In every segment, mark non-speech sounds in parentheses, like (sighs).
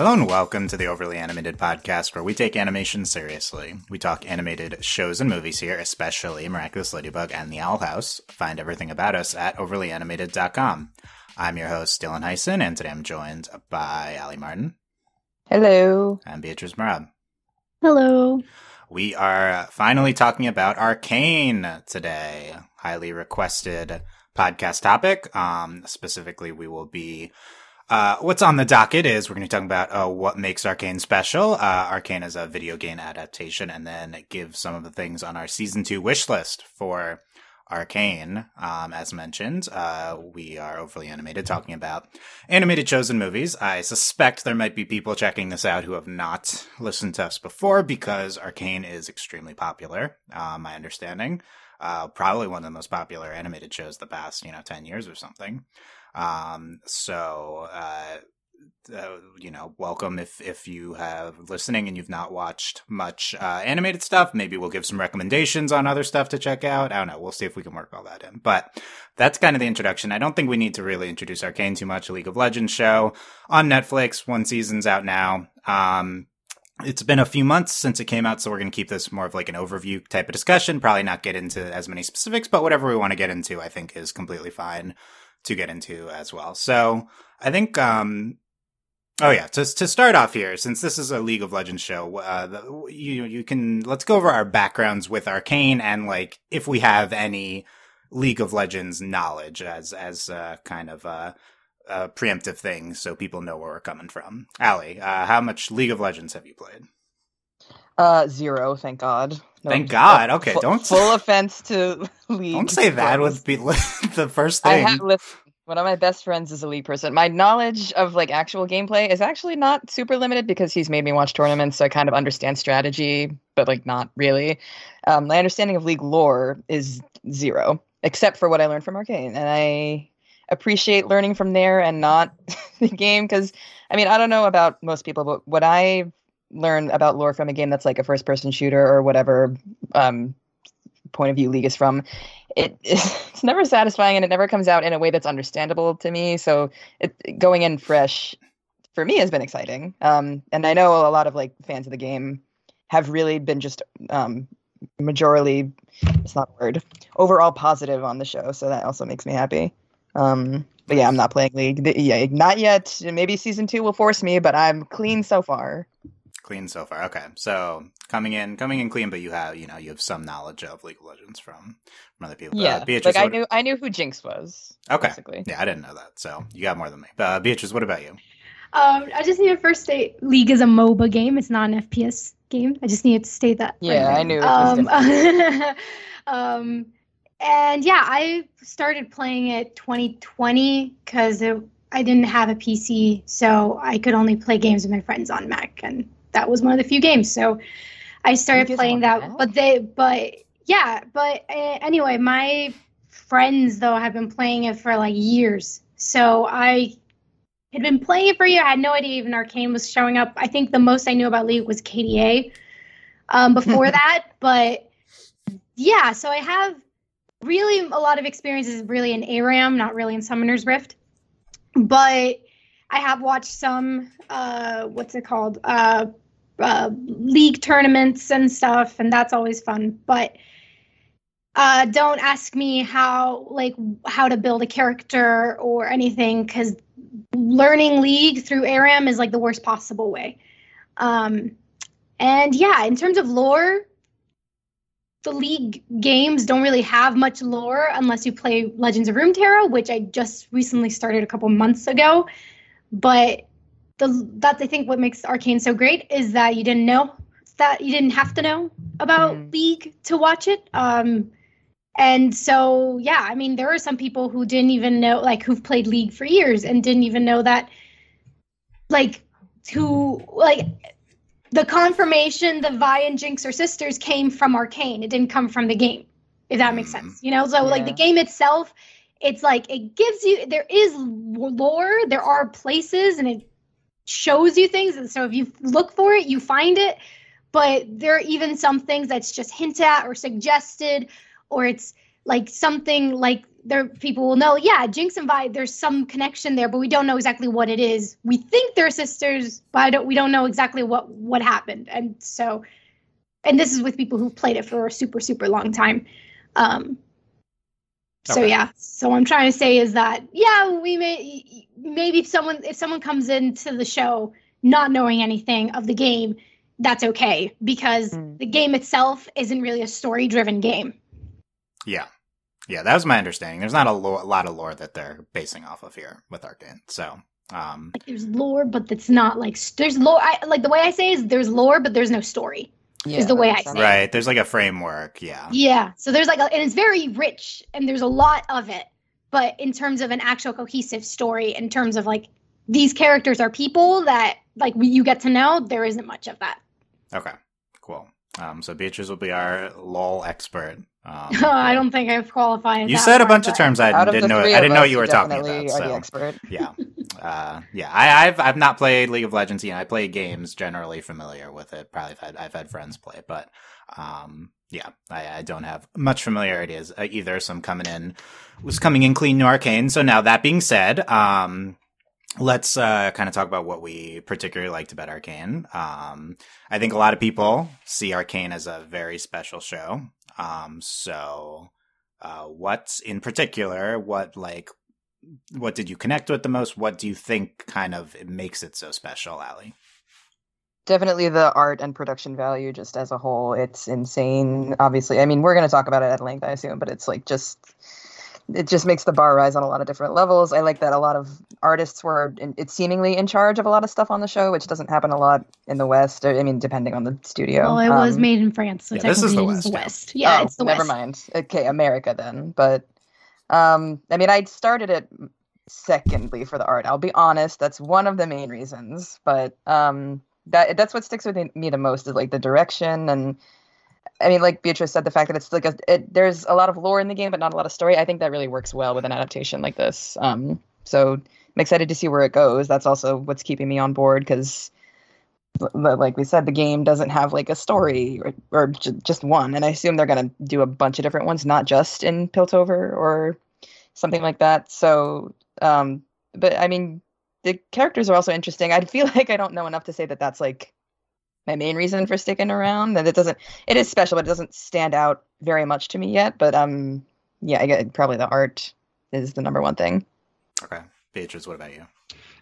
Hello and welcome to the Overly Animated Podcast, where we take animation seriously. We talk animated shows and movies here, especially Miraculous Ladybug and The Owl House. Find everything about us at overlyanimated.com. I'm your host, Dylan Heisen, and today I'm joined by Ali Martin. Hello. And Beatrice Marab. Hello. We are finally talking about Arcane today. Highly requested podcast topic. Um, specifically, we will be uh, what's on the docket is we're going to be talking about uh, what makes Arcane special. Uh, Arcane is a video game adaptation, and then give some of the things on our season two wish list for Arcane. Um, as mentioned, uh, we are overly animated talking about animated shows and movies. I suspect there might be people checking this out who have not listened to us before because Arcane is extremely popular. Uh, my understanding, probably one of the most popular animated shows the past you know ten years or something. Um, so, uh, uh, you know, welcome if if you have listening and you've not watched much uh, animated stuff. Maybe we'll give some recommendations on other stuff to check out. I don't know. We'll see if we can work all that in. But that's kind of the introduction. I don't think we need to really introduce Arcane too much. A League of Legends show on Netflix. One season's out now. Um, it's been a few months since it came out, so we're going to keep this more of like an overview type of discussion. Probably not get into as many specifics, but whatever we want to get into, I think is completely fine to get into as well. So I think, um, oh yeah, to to start off here, since this is a League of Legends show, uh, the, you you can let's go over our backgrounds with Arcane and like if we have any League of Legends knowledge as as uh, kind of a, a preemptive thing, so people know where we're coming from. Ali, uh, how much League of Legends have you played? Uh, zero, thank God. No, thank God. Okay, full, don't full offense to (laughs) League. Don't say that with be (laughs) the first thing. I have, listen, one of my best friends is a League person. My knowledge of like actual gameplay is actually not super limited because he's made me watch tournaments, so I kind of understand strategy, but like not really. Um, my understanding of League lore is zero, except for what I learned from Arcane, and I appreciate learning from there and not (laughs) the game because I mean I don't know about most people, but what I learn about lore from a game that's like a first person shooter or whatever um, point of view league is from it, (laughs) it's never satisfying and it never comes out in a way that's understandable to me. So it, going in fresh for me has been exciting. Um, and i know a lot of like fans of the game have really been just um, majorly it's not a word overall positive on the show. So that also makes me happy. Um, but yeah i'm not playing league. Yeah not yet. Maybe season two will force me but i'm clean so far clean so far. Okay, so coming in, coming in clean, but you have, you know, you have some knowledge of League of Legends from from other people. Yeah, uh, Beatrice, like I knew, I knew who Jinx was. Okay, basically. yeah, I didn't know that, so you got more than me. Uh, Beatrice, what about you? Um, I just need to first state League is a MOBA game. It's not an FPS game. I just needed to state that. Yeah, right I knew. Um, (laughs) um, and yeah, I started playing it 2020 because I didn't have a PC, so I could only play games with my friends on Mac, and that was one of the few games. So I started playing that, that, but they, but yeah, but uh, anyway, my friends though have been playing it for like years. So I had been playing it for a year. I had no idea even Arcane was showing up. I think the most I knew about League was KDA um, before (laughs) that, but yeah, so I have really a lot of experiences really in ARAM, not really in Summoner's Rift. But I have watched some uh, what's it called? Uh, uh, league tournaments and stuff, and that's always fun. But uh, don't ask me how like how to build a character or anything because learning league through aram is like the worst possible way um, and yeah in terms of lore the league games don't really have much lore unless you play legends of runeterra which i just recently started a couple months ago but the that's I think what makes Arcane so great is that you didn't know that you didn't have to know about mm. League to watch it. Um, and so yeah, I mean there are some people who didn't even know like who've played League for years and didn't even know that like who like the confirmation the Vi and Jinx are sisters came from Arcane. It didn't come from the game. If that makes sense. You know, so yeah. like the game itself it's like it gives you there is lore there are places and it shows you things and so if you look for it you find it but there are even some things that's just hinted at or suggested or it's like something like there people will know, yeah, Jinx and Vi, there's some connection there, but we don't know exactly what it is. We think they're sisters, but I don't we don't know exactly what what happened. And so and this is with people who've played it for a super, super long time. Um so Okay. yeah, so what I'm trying to say is that yeah, we may maybe if someone if someone comes into the show not knowing anything of the game, that's okay because Mm. the game itself isn't really a story driven game. Yeah. Yeah, that was my understanding. There's not a, lo- a lot of lore that they're basing off of here with Arcane. So, um, Like there's lore, but it's not like there's lore. I, like the way I say is there's lore, but there's no story. Yeah, the way I say sense. it. right. There's like a framework. Yeah. Yeah, so there's like a, and it's very rich and there's a lot of it, but in terms of an actual cohesive story, in terms of like these characters are people that like you get to know, there isn't much of that. Okay. Cool. Um, so Beatrice will be our LOL expert. Um, (laughs) I don't think I've qualified. You that said a bunch of terms I didn't know. I didn't know us, you were talking definitely about. Are the So expert. (laughs) yeah, uh, yeah. I, I've I've not played League of Legends yet. I play games, generally familiar with it. Probably have had I've had friends play, but um, yeah, I, I don't have much familiarity as uh, either. So I'm coming in was coming in clean to Arcane. So now that being said, um. Let's uh, kind of talk about what we particularly liked about Arcane. Um, I think a lot of people see Arcane as a very special show. Um, so, uh, what in particular, what like, what did you connect with the most? What do you think kind of makes it so special, Ali? Definitely the art and production value, just as a whole, it's insane. Obviously, I mean, we're going to talk about it at length, I assume, but it's like just it just makes the bar rise on a lot of different levels. I like that a lot of artists were, in, it's seemingly in charge of a lot of stuff on the show, which doesn't happen a lot in the West. I mean, depending on the studio. Well, it was Um, made in France, so yeah, this is technically the it is the West, West. Yeah, oh, it's the never West. Never mind. Okay, America then. But um, I mean, I started it secondly for the art. I'll be honest, that's one of the main reasons. But um, that that's what sticks with me the most is like the direction and. I mean, like Beatrice said, the fact that it's like a, it, there's a lot of lore in the game, but not a lot of story. I think that really works well with an adaptation like this. Um, so I'm excited to see where it goes. That's also what's keeping me on board because, like we said, the game doesn't have like a story or, or j- just one, and I assume they're gonna do a bunch of different ones, not just in Piltover or something like that. So, um, but I mean, the characters are also interesting. I feel (laughs) like I don't know enough to say that that's like my main reason for sticking around. That it doesn't. It is special, but it doesn't stand out very much to me yet. But um, yeah, I get probably the art is the number one thing. Okay, Beatrice, what about you?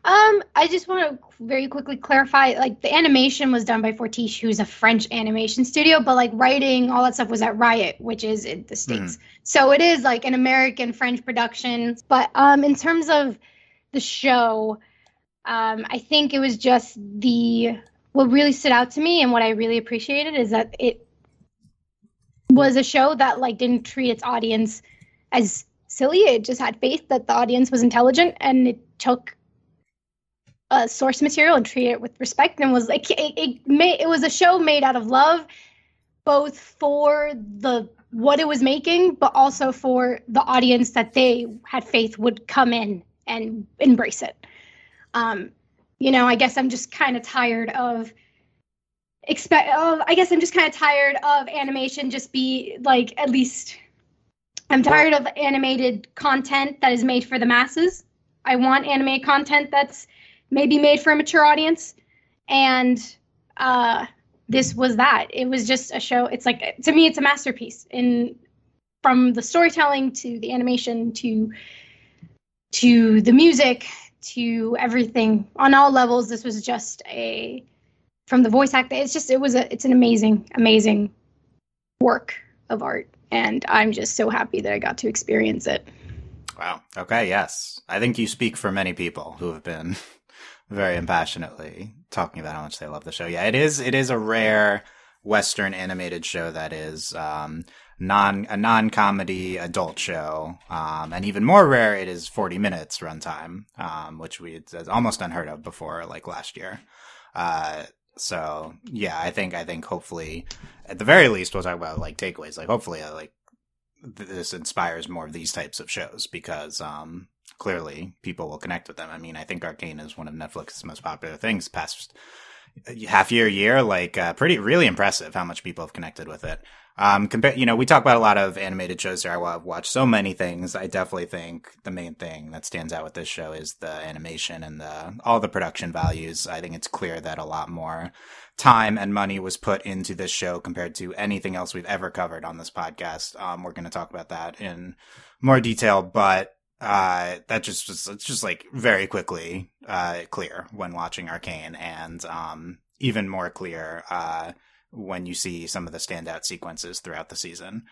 Um, I just want to very quickly clarify, like the animation was done by Fortiche, who's a French animation studio, but like writing, all that stuff was at Riot, which is in the States. So it is like an American French production. But um, in terms of the show, um, I think it was just the what really stood out to me and what I really appreciated is that it was a show that like didn't treat its audience as silly. It just had faith that the audience was intelligent and it took uh, source material and treated it with respect and was like it, it made it was a show made out of love both for the what it was making but also for the audience that they had faith would come in and embrace it um you know i guess i'm just kind of tired of expect of i guess i'm just kind of tired of animation just be like at least i'm tired of animated content that is made for the masses. I want animated content that's maybe made for a mature audience. And uh this was that. It was just a show it's like to me it's a masterpiece in from the storytelling to the animation to to the music to everything on all levels this was just a from the voice acting it's just it was a it's an amazing amazing work of art and i'm just so happy that i got to experience it Wow. Okay. Yes, I think you speak for many people who have been (laughs) very impassionately talking about how much they love the show. Yeah, it is. It is a rare Western animated show that is um, non a non comedy adult show, um, and even more rare, it is forty minutes runtime, um, which we it's almost unheard of before, like last year. Uh, so yeah, I think I think hopefully, at the very least, we'll talk about like takeaways. Like hopefully, uh, like th- this inspires more of these types of shows because um, clearly people will connect with them. I mean, I think Arcane is one of Netflix's most popular things past half year year like uh, pretty really impressive how much people have connected with it Um, compare, you know, we talk about a lot of animated shows here. I've watched so many things. I definitely think the main thing that stands out with this show is the animation and the all the production values. I think it's clear that a lot more time and money was put into this show compared to anything else we've ever covered on this podcast. Um, we're going to talk about that in more detail, but uh, that just, just it's just like very quickly uh, clear when watching Arcane, and um, even more clear uh, when you see some of the standout sequences throughout the season.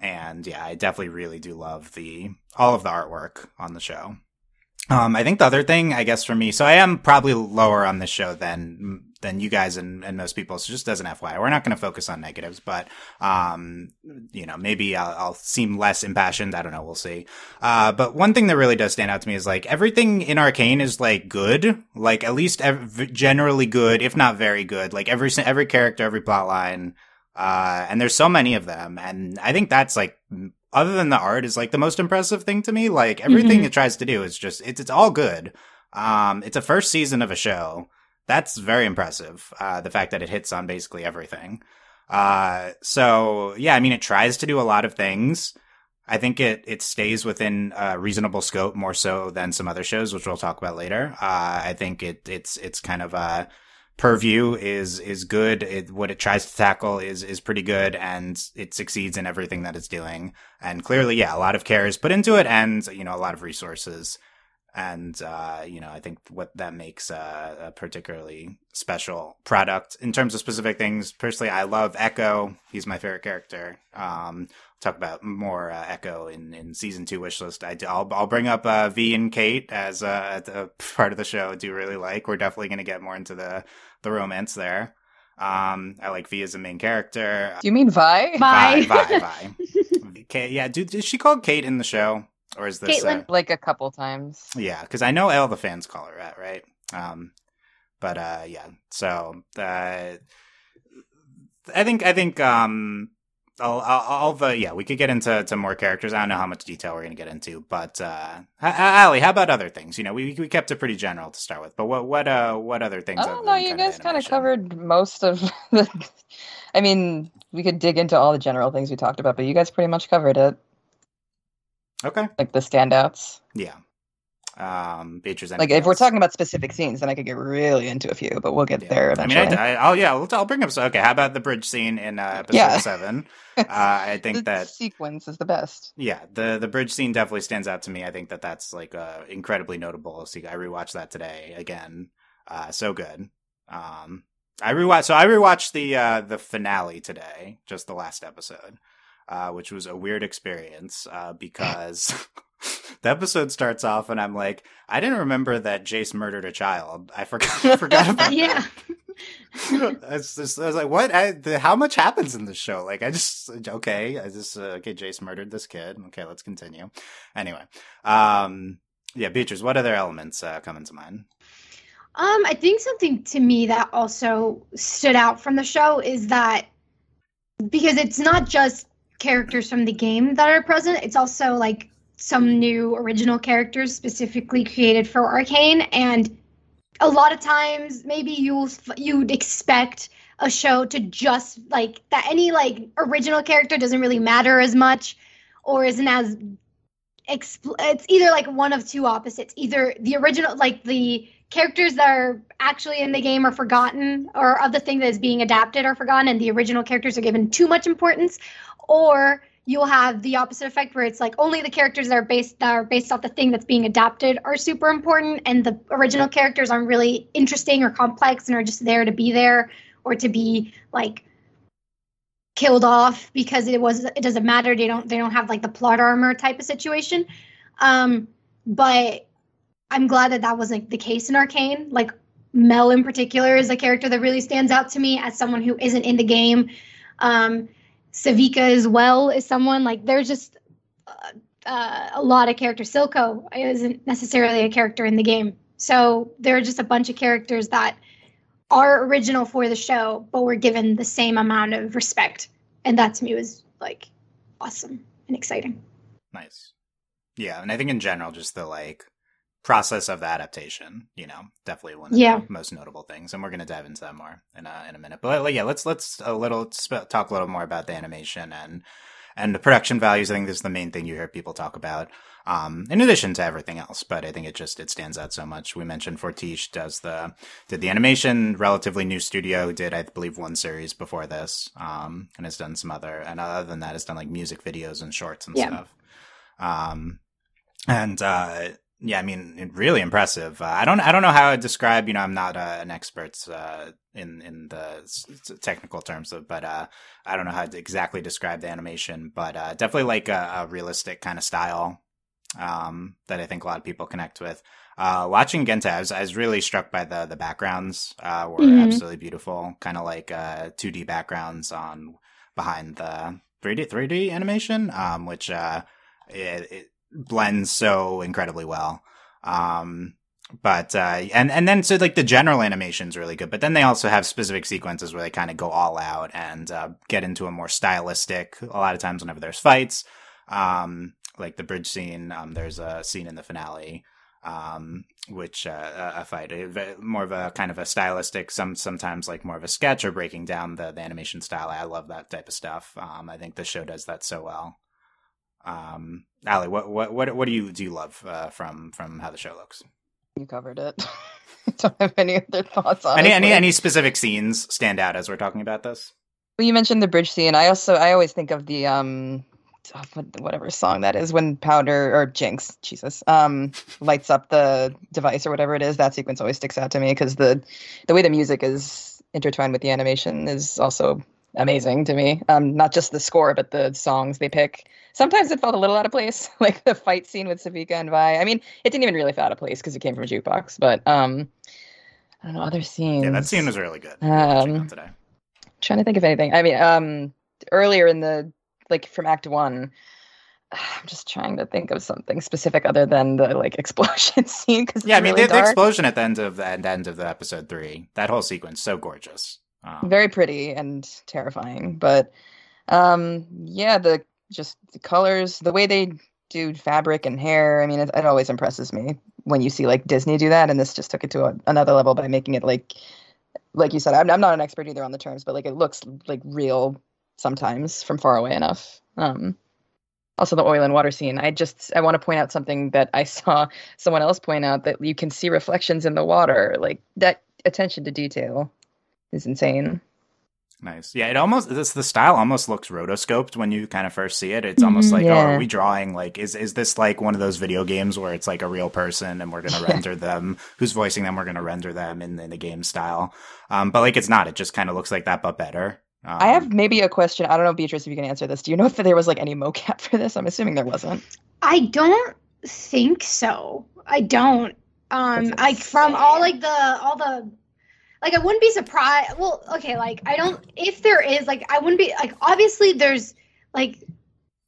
And yeah, I definitely really do love the all of the artwork on the show. Um, I think the other thing, I guess, for me, so I am probably lower on this show than than you guys and, and most people. So just as an FYI, we're not going to focus on negatives, but um, you know, maybe I'll, I'll, seem less impassioned. I don't know. We'll see. Uh, but one thing that really does stand out to me is like everything in Arcane is like good, like at least ev- generally good, if not very good. Like every every character, every plot line. Uh, and there's so many of them, and I think that's like other than the art is like the most impressive thing to me. Like everything mm-hmm. it tries to do is just it's it's all good. Um, it's a first season of a show. That's very impressive. Uh, the fact that it hits on basically everything. Uh, so yeah, I mean, it tries to do a lot of things. I think it it stays within a reasonable scope more so than some other shows, which we'll talk about later. Uh, I think it it's it's kind of a purview is is good. It, what it tries to tackle is is pretty good, and it succeeds in everything that it's doing. And clearly, yeah, a lot of care is put into it, and you know, a lot of resources. And uh, you know, I think what that makes uh, a particularly special product in terms of specific things. Personally, I love Ekko He's my favorite character. Um, talk about more uh, Ekko in, in season two wish list. I, will I'll bring up uh, V and Cait as uh, a part of the show. I do really like. We're definitely going to get more into the the romance there. Um, I like V as a main character. Do you mean Vi? Vi, Vi, Vi. Vi. Cait, yeah, dude, is she called Cait in the show, or is this Caitlyn? Uh, like a couple times? Yeah, because I know all the fans call her that, right? Um, but uh, yeah, so uh, I think I think um I'll, I'll, I'll, yeah, we could get into to more characters. I don't know how much detail we're going to get into, but uh, Ali, how about other things? You know, we we kept it pretty general to start with, but what what uh what other things? Oh no, you guys kind of covered most of (laughs) the. I mean, we could dig into all the general things we talked about, but you guys pretty much covered it. Okay. Like the standouts. Yeah. Um, Beatrice. Like if else? we're talking about specific scenes, then I could get really into a few, but we'll get yeah. there eventually. I mean, I, will yeah, I'll, I'll, bring up. So, okay, how about the bridge scene in uh, (laughs) episode yeah. seven? Uh, I think that sequence is the best. Yeah, the the bridge scene definitely stands out to me. I think that that's like uh, incredibly notable. See, I rewatched that today again. Uh, so good. Um, I rewatched. So I rewatched the uh, the finale today, just the last episode, uh, which was a weird experience uh, (laughs) because. (laughs) the episode starts off and I'm like, I didn't remember that Jayce murdered a child. I forgot, (laughs) I forgot about yeah. I, was just, I was like, what? I, the, how much happens in this show? Like, I just, okay, I just, uh, okay, Jayce murdered this kid. Okay, let's continue. Anyway, um, yeah, Beatrice, what other elements uh, come into mind? Um, I think something to me that also stood out from the show is that because it's not just characters from the game that are present, it's also like some new original characters specifically created for Arcane, and a lot of times maybe you'll you'd expect a show to just like that any like original character doesn't really matter as much or isn't as expl- it's either like one of two opposites. Either the original like the characters that are actually in the game are forgotten or of the thing that is being adapted are forgotten and the original characters are given too much importance or you'll have the opposite effect where it's like only the characters that are based that are based off the thing that's being adapted are super important and the original characters aren't really interesting or complex and are just there to be there or to be like killed off because it was it doesn't matter. They don't they don't have like the plot armor type of situation. Um but i'm glad that that wasn't the case in arcane. Like mel in particular is a character that really stands out to me as someone who isn't in the game. Um Sevika as well is someone like there's just uh, uh, a lot of characters. Silco isn't necessarily a character in the game, so there are just a bunch of characters that are original for the show, but were given the same amount of respect, and that to me was like awesome and exciting. Nice, yeah, and I think in general, just the like process of the adaptation. You know, definitely one of Yeah. the most notable things, and we're going to dive into that more in a in a minute. But yeah, let's let's a little sp- talk a little more about the animation and and the production values. I think this is the main thing you hear people talk about. Um, in addition to everything else, but I think it just it stands out so much. We mentioned Fortiche does the did the animation, relatively new studio, did I believe one series before this, um, and has done some other, and other than that, has done like music videos and shorts and Yeah. stuff. Um, and uh, yeah, I mean, really impressive. Uh, I don't, I don't know how to describe. You know, I'm not uh, an expert uh, in in the s- technical terms of, but uh, I don't know how to exactly describe the animation. But uh, definitely like a, a realistic kind of style um, that I think a lot of people connect with. Uh, watching Genta, I was, I was really struck by the the backgrounds. Uh, were Mhm. absolutely beautiful, kind of like uh, 2D backgrounds on behind the 3D 3D animation, um, which uh, it, it blends so incredibly well. Um, but uh, and and then so like the general animation is really good, but then they also have specific sequences where they kind of go all out and uh, get into a more stylistic. A lot of times, whenever there's fights, um, like the bridge scene, um, there's a scene in the finale, um, which uh, a fight more of a kind of a stylistic, some sometimes like more of a sketch or breaking down the, the animation style. I love that type of stuff. Um, I think the show does that so well. Um, Ali, what what what what do you do you love uh, from from how the show looks? You covered it. (laughs) Don't have any other thoughts on Any any any specific scenes stand out as we're talking about this? Well, you mentioned the bridge scene. I also I always think of the um uh, whatever song that is when Powder or Jinx, Jesus, um lights up the device or whatever it is. That sequence always sticks out to me because the the way the music is intertwined with the animation is also amazing to me. Um, not just the score, but the songs they pick. Sometimes it felt a little out of place, (laughs) like the fight scene with Sevika and Vi. I mean, it didn't even really feel out of place because it came from a jukebox, but um, I don't know other scenes. Yeah, that scene was really good. Um, today. trying to think of anything. I mean, um, earlier in the like from Act One, (sighs) I'm just trying to think of something specific other than the like (laughs) explosion (laughs) scene. Because Yeah, I mean really the, the explosion at the end of the end, end of the episode three. That whole sequence so gorgeous. Um, very pretty and terrifying. But um, yeah, the just the colors, the way they do fabric and hair. I mean, it, it always impresses me when you see like Disney do that, and this just took it to a, another level by making it like, like you said. I'm, I'm not an expert either on the terms, but like it looks like real sometimes from far away enough. Um, also the oil and water scene. I just I want to point out something that I (laughs) saw someone else point out that you can see reflections in the water. Like that attention to detail is insane. Nice. Yeah, it almost this the style almost looks rotoscoped when you kind of first see it. It's almost Mhm. like, oh, are we drawing like is is this like one of those video games where it's like a real person and we're gonna Yeah. render them who's voicing them, we're gonna render them in, in the game style. Um but like it's not, it just kind of looks like that but better. Um, I have maybe a question. I don't know, Beatrice, if you can answer this. Do you know if there was like any mocap for this? I'm assuming there wasn't. I don't think so. I don't. Um, That's like from all like the all the like I wouldn't be surprised. Well, okay, like I don't if there is like I wouldn't be like obviously there's like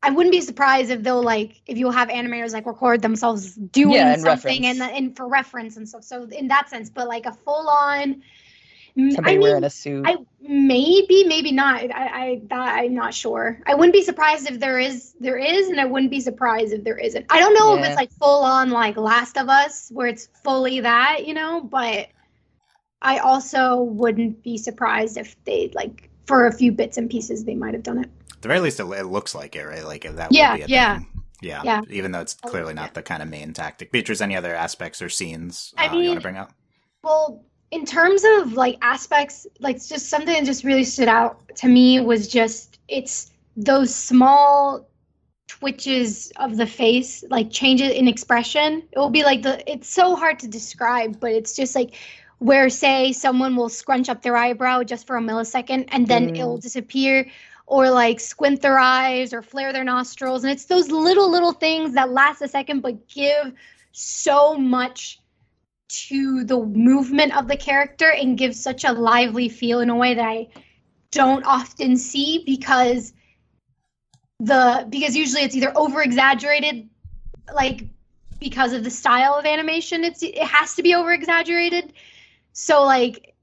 I wouldn't be surprised if they'll like if you'll have animators like record themselves doing Yeah, and something and reference. and for reference and stuff. So in that sense, but like a full on. Somebody I mean, wearing a suit. I maybe, maybe not. I, I that I'm not sure. I wouldn't be surprised if there is, there is, and I wouldn't be surprised if there isn't. I don't know if it's like full on like Last of Us, where it's fully that, you know. But I also wouldn't be surprised if they like for a few bits and pieces they might have done it. at the very least it, it looks like it, right? Like that Yeah, would be a yeah. thing. Yeah. Yeah. Even though it's clearly not the kind of main tactic. Beatrice, any other aspects or scenes I uh, you want to bring up? Well, in terms of like aspects, like just something that just really stood out to me was just it's those small twitches of the face, like changes in expression. It will be like the it's so hard to describe, but it's just like where say someone will scrunch up their eyebrow just for a millisecond and then Mm. it'll disappear or like squint their eyes or flare their nostrils and it's those little little things that last a second but give so much to the movement of the character and give such a lively feel in a way that I don't often see because the because usually it's either over exaggerated like because of the style of animation it's it has to be over exaggerated so like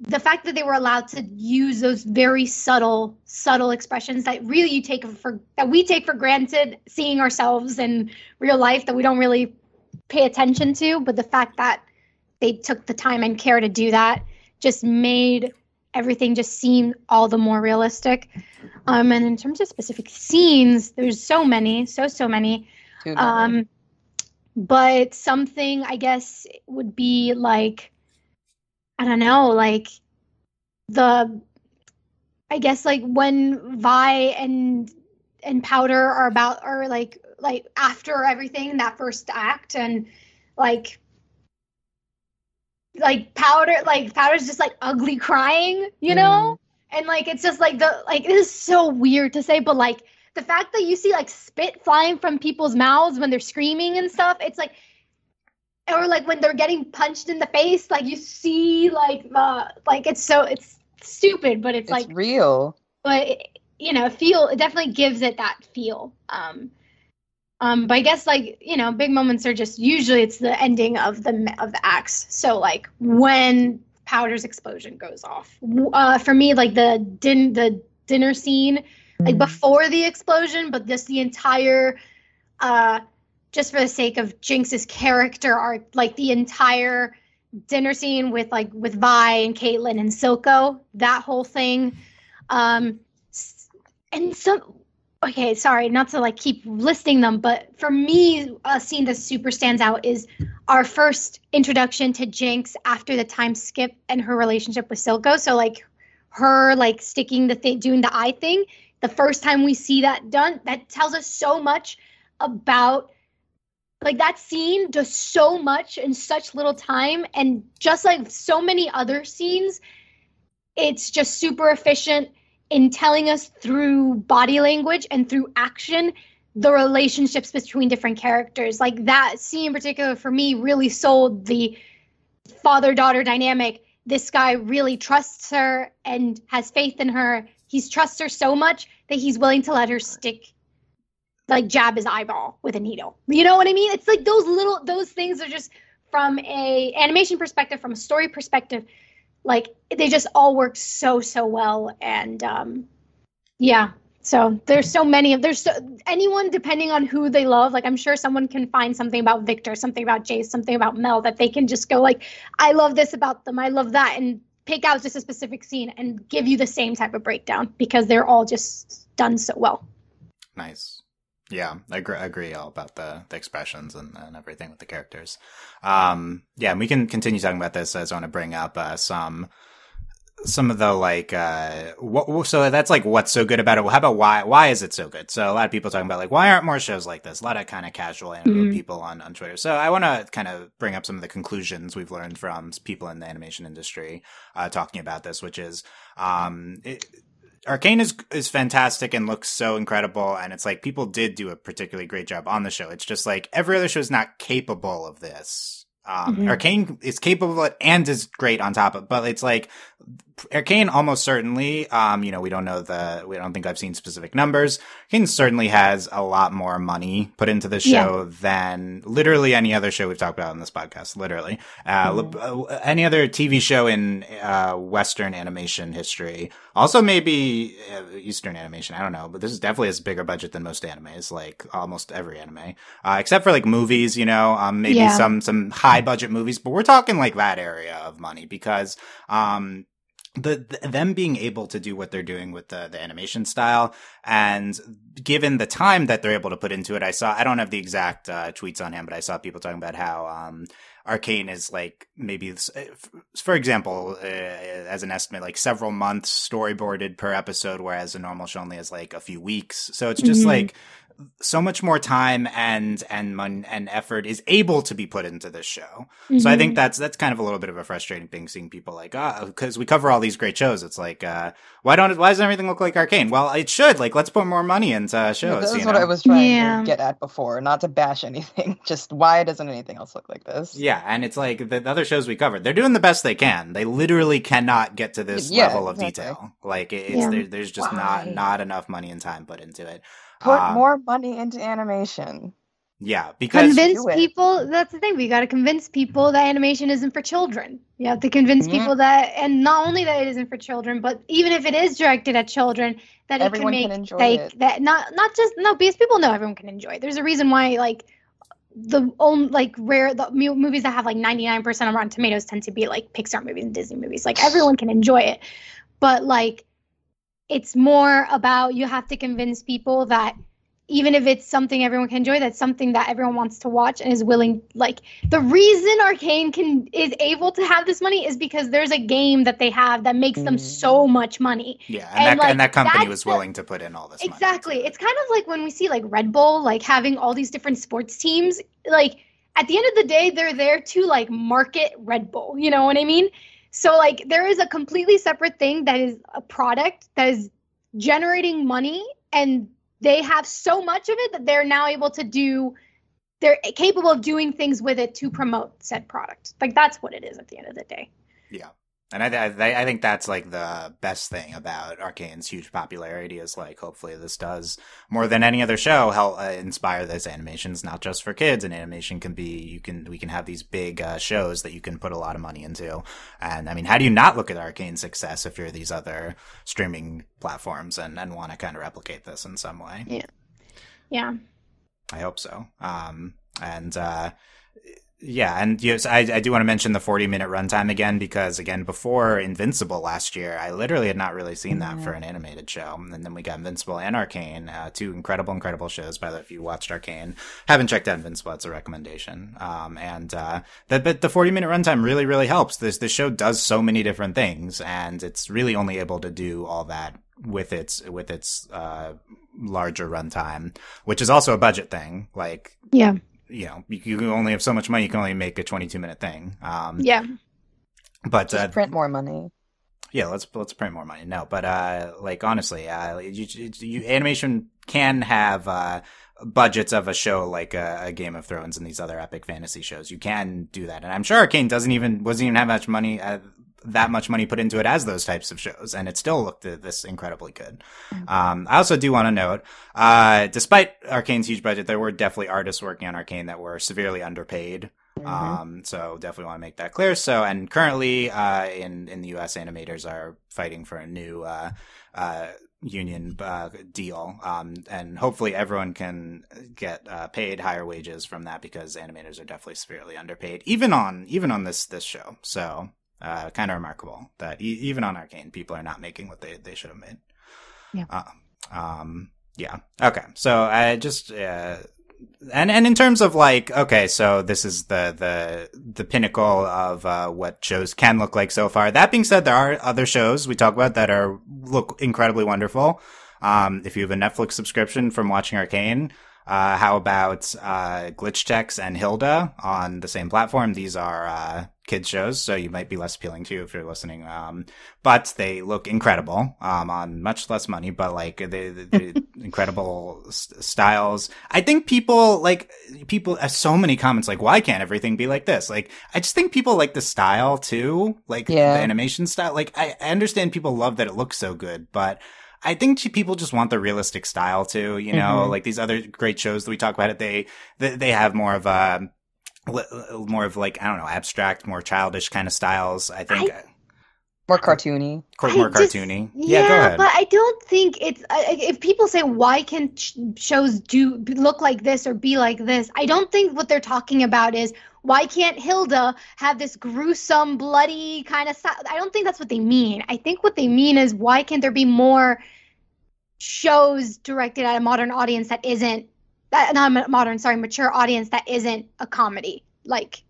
the fact that they were allowed to use those very subtle subtle expressions that really you take for that we take for granted seeing ourselves in real life that we don't really pay attention to, but the fact that they took the time and care to do that just made everything just seem all the more realistic. Um, and in terms of specific scenes, there's so many, so so many. Um, but something I guess would be like, I don't know, like the, I guess like when Vi and and Powder are about are like like after everything that first act and like like powder like powder's just like ugly crying you know? Mm. And like it's just like the like it is so weird to say but like the fact that you see like spit flying from people's mouths when they're screaming and stuff it's like or like when they're getting punched in the face like you see like the like it's so it's stupid but it's, it's like real. but it, you know feel it definitely gives it that feel um um but i guess like you know big moments are just usually it's the ending of the of the acts so like when powder's explosion goes off uh for me like the din the dinner scene like before the explosion but just the entire uh just for the sake of jinx's character arc like the entire dinner scene with like with vi and caitlyn and silco that whole thing. Um and some okay sorry not to like keep listing them but for me a scene that super stands out is our first introduction to jinx after the time skip and her relationship with silco. So like her like sticking the thing doing the eye thing the first time we see that done that tells us so much about like that scene does so much in such little time and just like so many other scenes it's just super efficient in telling us through body language and through action the relationships between different characters. Like that scene in particular for me really sold the father daughter dynamic. This guy really trusts her and has faith in her. He's trusts her so much that he's willing to let her stick like jab his eyeball with a needle. You know what i mean? It's like those little those things are just from a animation perspective from a story perspective like they just all work so so well. And um yeah. So there's so many of there's so, anyone depending on who they love like i'm sure someone can find something about viktor something about jayce something about mel that they can just go like i love this about them i love that and pick out just a specific scene and give you the same type of breakdown because they're all just done so well. Nice. Yeah, I agree, I agree all about the, the expressions and, and everything with the characters. Um, yeah, and we can continue talking about this as I want to bring up uh, some some of the like uh what so that's like what's so good about it well, how about why why is it so good so a lot of people talking about like why aren't more shows like this a lot of kind of casual anime Mhm. people on on twitter so i want to kind of bring up some of the conclusions we've learned from people in the animation industry uh talking about this which is um it, Arcane is is fantastic and looks so incredible, and it's like people did do a particularly great job on the show. It's just like every other show is not capable of this. Um, Mhm. Arcane is capable of it and is great on top of, but it's like Arcane almost certainly. Um, you know, we don't know the, we don't think I've seen specific numbers. Arcane certainly has a lot more money put into the Yeah. show than literally any other show we've talked about on this podcast. Literally, uh, Mhm. li- uh, any other TV show in uh, Western animation history. Also, maybe uh, Eastern animation. I don't know, but this is definitely has a bigger budget than most animes, like almost every anime, uh, except for like movies. You know, um, maybe Yeah. some some high budget movies, but we're talking like that area of money because um the, the them being able to do what they're doing with the the animation style and given the time that they're able to put into it i saw i don't have the exact uh, tweets on him but i saw people talking about how um arcane is like maybe for example uh, as an estimate like several months storyboarded per episode whereas a normal show only has like a few weeks so it's just Mhm. like so much more time and and mon- and effort is able to be put into this show so I think Mhm. that's that's kind of a little bit of a frustrating thing seeing people like ah because we cover all these great shows. It's like uh, why don't why doesn't everything look like Arcane? Well, it should. Like let's put more money into shows. That you was what know? I was trying Yeah. to get at before, not to bash anything. (laughs) Just why doesn't anything else look like this? Yeah, and it's like the, the other shows we covered. They're doing the best they can. They literally cannot get to this Yeah, level of exactly. detail. Like it- it's Yeah. there, there's just not not enough money and time put into it. Put Um, more money into animation. Yeah, because convince people that's the thing we got to convince people that animation isn't for children you have to convince Mhm. people that and not only that it isn't for children but even if it is directed at children that Everyone it can can make enjoy like it. that not not just no because people know everyone can enjoy it. there's a reason why like the only like rare the movies that have like 99% on Rotten Tomatoes tend to be like Pixar movies and Disney movies. Like everyone can enjoy it, but like it's more about you have to convince people that even if it's something everyone can enjoy, that's something that everyone wants to watch and is willing. Like the reason Arcane can is able to have this money is because there's a game that they have that makes them so mm. much money. Yeah, and, and that, like, and that company was willing to put in all this. Exactly, it's kind of like when we see like Red Bull like having all these different sports teams. Like at the end of the day, they're there to like market Red Bull. You know what I mean? So like there is a completely separate thing that is a product that is generating money and they have so much of it that they're now able to do they're capable of doing things with it to promote said product. Like that's what it is at the end of the day. Yeah and I, I, I think that's like the best thing about Arcane's huge popularity is like hopefully this does more than any other show help uh, inspire those animations not just for kids. And animation can be you can we can have these big uh, shows that you can put a lot of money into. And I mean how do you not look at Arcane's success if you're these other streaming platforms and and want to kind of replicate this in some way? Yeah. Yeah. I hope so. Um and uh yeah, and yes, I, I do want to mention the 40 minute runtime again because again, before Invincible last year, I literally had not really seen that mm-hmm. for an animated show, and then we got Invincible and Arcane, uh, two incredible, incredible shows. By the way, if you watched Arcane, haven't checked out Invincible, it's a recommendation. Um, and uh, the, but the 40 minute runtime really, really helps. This the show does so many different things, and it's really only able to do all that with its with its uh, larger runtime, which is also a budget thing. Like, yeah you know, you, you only have so much money. You can only make a 22 minute thing. Um, yeah. But uh, print more money. Yeah, let's let's print more money. No, but uh, like honestly, uh, you, you, animation can have uh, budgets of a show like a, a, Game of Thrones and these other epic fantasy shows. You can do that, and I'm sure Arcane doesn't even wasn't even have much money. Uh, that much money put into it as those types of shows, and it still looked this incredibly good. Mm-hmm. Um, I also do want to note, uh, despite Arcane's huge budget, there were definitely artists working on Arcane that were severely underpaid. Mm-hmm. Um, so definitely want to make that clear. So, and currently, uh, in, in the U.S., animators are fighting for a new, uh, uh, union uh, deal, um, and hopefully everyone can get uh, paid higher wages from that because animators are definitely severely underpaid, even on even on this this show. So uh, kind of remarkable that e- even on Arcane, people are not making what they, they should have made. Yeah. Uh, um, yeah. Okay. So I just, uh, and and in terms of like, okay, so this is the the the pinnacle of uh, what shows can look like so far. That being said, there are other shows we talk about that are look incredibly wonderful. Um, if you have a Netflix subscription from watching Arcane, uh, how about uh, Glitch Techs and Hilda on the same platform? These are uh, kids shows, so you might be less appealing to you if you're listening. Um, but they look incredible um, on much less money, but like the, the (laughs) incredible st- styles. I think people like people have so many comments like, why can't everything be like this? Like, I just think people like the style too, like yeah. the animation style. Like, I, I understand people love that it looks so good, but I think people just want the realistic style too. You know, mm-hmm. like these other great shows that we talk about it, they, they, they have more of a, more of like, I don't know, abstract, more childish kind of styles. I think. I, more cartoony. More just, cartoony. Yeah, yeah but I don't think it's. if people say why can shows do look like this or be like this, I don't think what they're talking about is why can't Hilda have this gruesome, bloody kind of? I don't think that's what they mean. I think what they mean is why can't there be more shows directed at a modern audience that isn't that not modern, sorry, mature audience that isn't a comedy. Like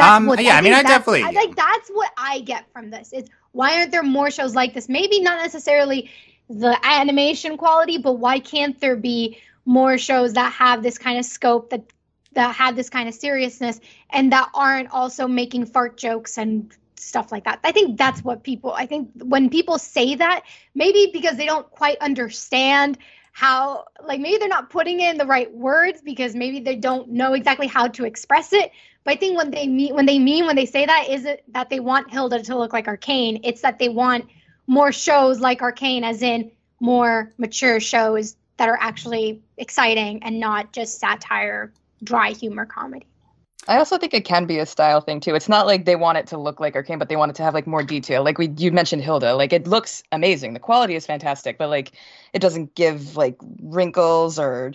um, yeah, I, I mean, I definitely I, like that's what I get from this. Is why aren't there more shows like this? Maybe not necessarily the animation quality, but why can't there be more shows that have this kind of scope that that have this kind of seriousness and that aren't also making fart jokes and stuff like that. I think that's what people I think when people say that, maybe because they don't quite understand how like maybe they're not putting in the right words because maybe they don't know exactly how to express it. But I think when they mean when they mean when they say that is it that they want Hilda to look like Arcane. It's that they want more shows like Arcane as in more mature shows that are actually exciting and not just satire dry humor comedy. I also think it can be a style thing too. It's not like they want it to look like Arcane, but they want it to have like more detail. Like we you mentioned Hilda, like it looks amazing. The quality is fantastic, but like it doesn't give like wrinkles or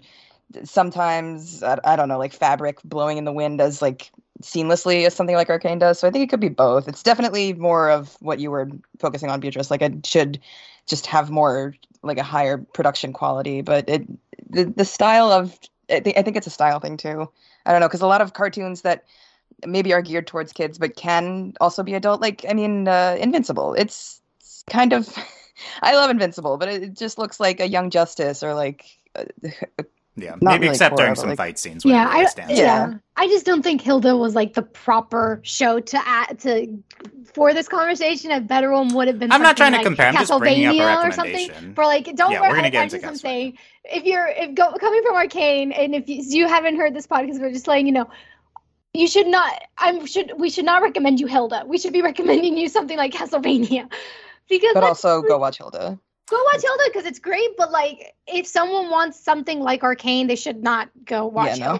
sometimes I, I don't know, like fabric blowing in the wind as like seamlessly as something like Arcane does. So I think it could be both. It's definitely more of what you were focusing on, Beatrice. Like it should just have more like a higher production quality, but it the the style of I think I think it's a style thing too. I don't know because a lot of cartoons that maybe are geared towards kids but can also be adult. Like I mean, uh, Invincible. It's, kind of (laughs) I love Invincible, but it just looks like a Young Justice or like. Uh, (laughs) Yeah, Not maybe really except Korra, during some like- fight scenes. Yeah, I, yeah. Yeah. I just don't think Hilda was like the proper show to add to for this conversation. A better one would have been. I'm not trying something to like compare. I'm just bringing up a Castlevania or something. recommendation. For like, don't Yeah, worry. we're gonna I, get I into just am Castlevania. saying, if you're if go, coming from Arcane, and if you, you haven't heard this podcast, we're just letting you know. You should not. I'm should we should not recommend you Hilda. We should be recommending you something like Castlevania, (laughs) because but also go watch Hilda. Go watch Hilda because it's great. But like, if someone wants something like Arcane, they should not go watch no.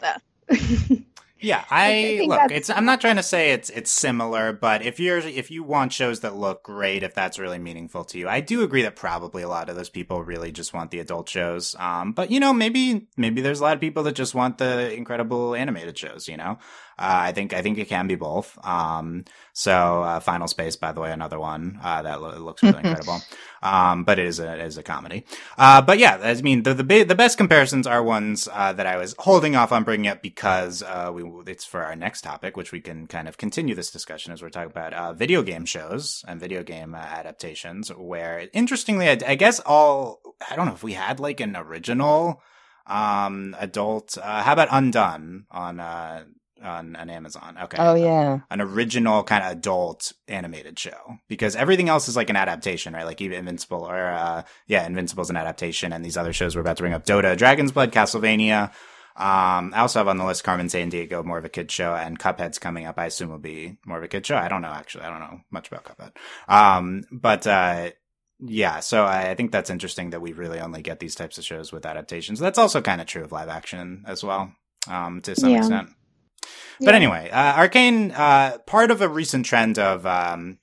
Hilda. (laughs) Yeah, I I, think look. that's- It's. I'm not trying to say it's it's similar, but if you're if you want shows that look great, if that's really meaningful to you, I do agree that probably a lot of those people really just want the adult shows. Um, but you know, maybe maybe there's a lot of people that just want the incredible animated shows. You know, uh, I think I think it can be both. Um, so uh, Final Space, by the way, another one uh, that lo- looks really (laughs) incredible. Um, but it is a it is a comedy. Uh, but yeah, I mean, the the, ba- the best comparisons are ones uh, that I was holding off on bringing up because uh, we it's for our next topic, which we can kind of continue this discussion as we're talking about uh, video game shows and video game uh, adaptations. Where interestingly, I, I guess all I don't know if we had like an original um adult. Uh, how about Undone on uh on, on Amazon? Okay. Oh yeah. an original kind of adult animated show because everything else is like an adaptation, right? Like even Invincible or, uh, yeah, Invincible's an adaptation and these other shows we're about to bring up Dota, Dragon's Blood, Castlevania. Um, I also have on the list Carmen Sandiego, more of a kid show and Cuphead's coming up. I assume will be more of a kid show. I don't know, actually. I don't know much about Cuphead. Um, but, uh, yeah, so I, I think that's interesting that we really only get these types of shows with adaptations. That's also kind of true of live action as well, um, to some Yeah. extent. But anyway, uh, Arcane, uh, part of a recent trend of um,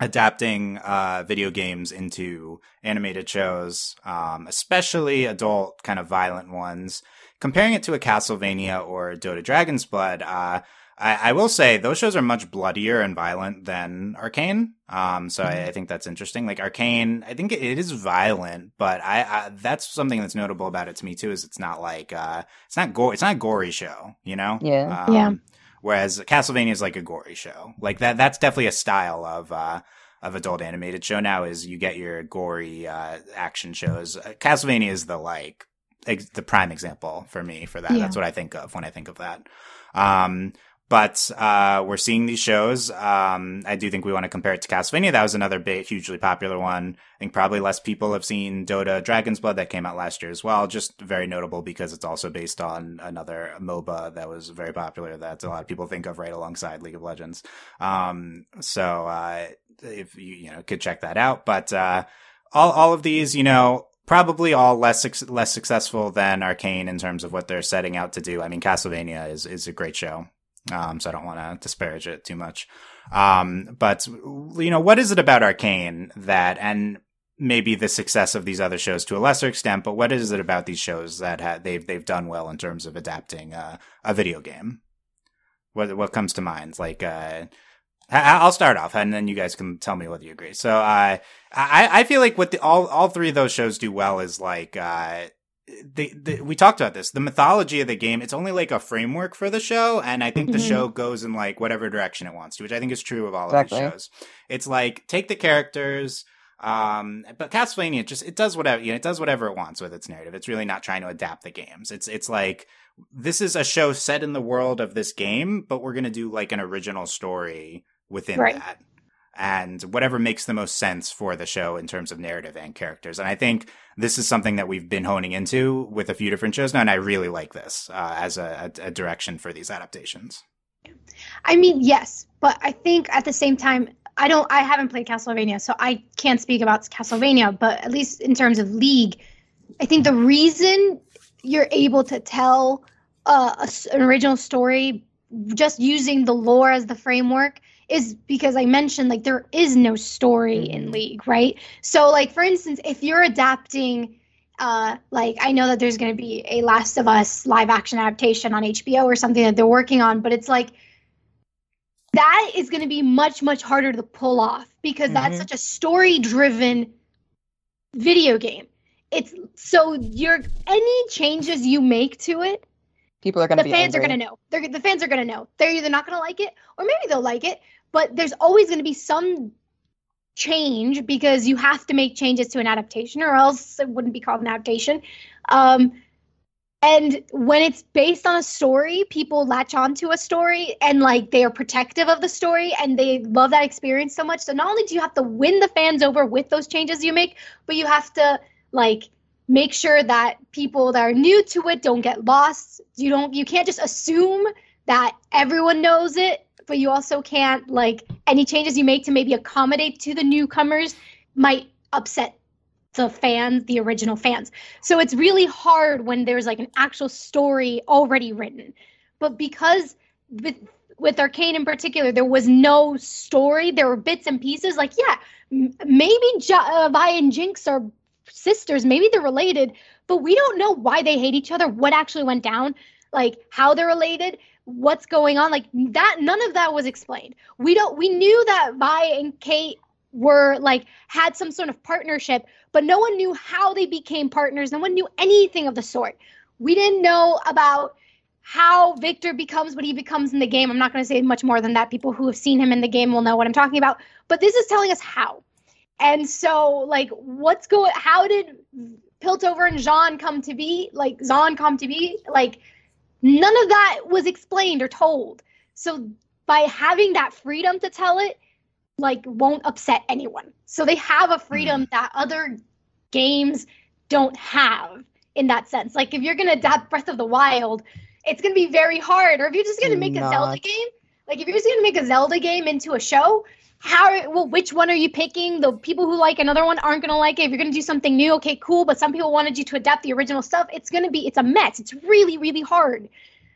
adapting uh, video games into animated shows, um, especially adult kind of violent ones, comparing it to a Castlevania or Dota Dragon's Blood. Uh, I, I will say those shows are much bloodier and violent than Arcane. Um, so I, I think that's interesting. Like Arcane, I think it, it is violent, but I, I that's something that's notable about it to me too. Is it's not like uh, it's not gore, it's not a gory show, you know? Yeah. Um, Yeah. Whereas Castlevania is like a gory show. Like that that's definitely a style of uh of adult animated show now is you get your gory uh action shows. Uh, Castlevania is the like ex- the prime example for me for that. Yeah. That's what I think of when I think of that. Um but uh, we're seeing these shows. Um, I do think we want to compare it to Castlevania. That was another big, hugely popular one. I think probably less people have seen Dota Dragon's Blood that came out last year as well. Just very notable because it's also based on another MOBA that was very popular that a lot of people think of right alongside League of Legends. Um, so uh, if you you know could check that out, but uh, all all of these, you know, probably all less less successful than Arcane in terms of what they're setting out to do. I mean, Castlevania is is a great show. Um, so I don't want to disparage it too much. Um, but you know, what is it about Arcane that, and maybe the success of these other shows to a lesser extent, but what is it about these shows that ha- they've they've done well in terms of adapting uh, a video game? What what comes to mind? Like, uh, I'll start off, and then you guys can tell me whether you agree. So, uh, I I feel like what the, all all three of those shows do well is like. Uh, the, the, we talked about this. The mythology of the game, it's only like a framework for the show, and I think the Mhm. show goes in like whatever direction it wants to, which I think is true of all Exactly. of these shows. It's like take the characters, um, but Castlevania just it does whatever you know, it does whatever it wants with its narrative. It's really not trying to adapt the games. It's it's like this is a show set in the world of this game, but we're gonna do like an original story within Right. that. And whatever makes the most sense for the show in terms of narrative and characters. And I think this is something that we've been honing into with a few different shows now, and I really like this uh, as a, a, direction for these adaptations. I mean, yes, but I think at the same time, I don't. I haven't played Castlevania, so I can't speak about Castlevania. But at least in terms of League, I think the reason you're able to tell uh, a an original story just using the lore as the framework is because I mentioned like there is no story in League, right? So like for instance, if you're adapting uh, like I know that there's going to be a Last of Us live action adaptation on HBO or something that they're working on, but it's like that is going to be much much harder to pull off because that's Mhm. such a story driven video game. It's so you're any changes you make to it, People are going the to be fans are going to know. They're the fans are going to know. They're either not going to like it or maybe they'll like it, but there's always going to be some change because you have to make changes to an adaptation or else it wouldn't be called an adaptation. Um, and when it's based on a story, people latch onto a story and like they are protective of the story and they love that experience so much. So not only do you have to win the fans over with those changes you make, but you have to like make sure that people that are new to it don't get lost. You don't you can't just assume that everyone knows it, but you also can't like any changes you make to maybe accommodate to the newcomers might upset the fans, the original fans. So it's really hard when there's like an actual story already written. But because with with Arcane in particular, there was no story. There were bits and pieces. Like, yeah, maybe jo- uh, Vi and Jinx are sisters. Maybe they're related, but we don't know why they hate each other. What actually went down? Like how they're related. What's going on? Like that. None of that was explained. We don't. We knew that Vi and Cait were like had some sort of partnership, but no one knew how they became partners. No one knew anything of the sort. We didn't know about how Viktor becomes what he becomes in the game. I'm not going to say much more than that. People who have seen him in the game will know what I'm talking about. But this is telling us how. And so, like, what's going? How did Piltover and Zaun come to be? Like, Zaun come to be? Like, none of that was explained or told. So, by having that freedom to tell it, like, won't upset anyone. So they have a hmm. freedom that other games don't have in that sense. Like, if you're gonna adapt Breath of the Wild, it's gonna be very hard. Or if you're just gonna make a Zelda game, like if you're just gonna make a Zelda game into a show, how well which one are you picking? The people who like another one aren't going to like it. If you're going to do something new okay cool but some people wanted you to adapt the original stuff it's going to be it's a mess. It's really really hard.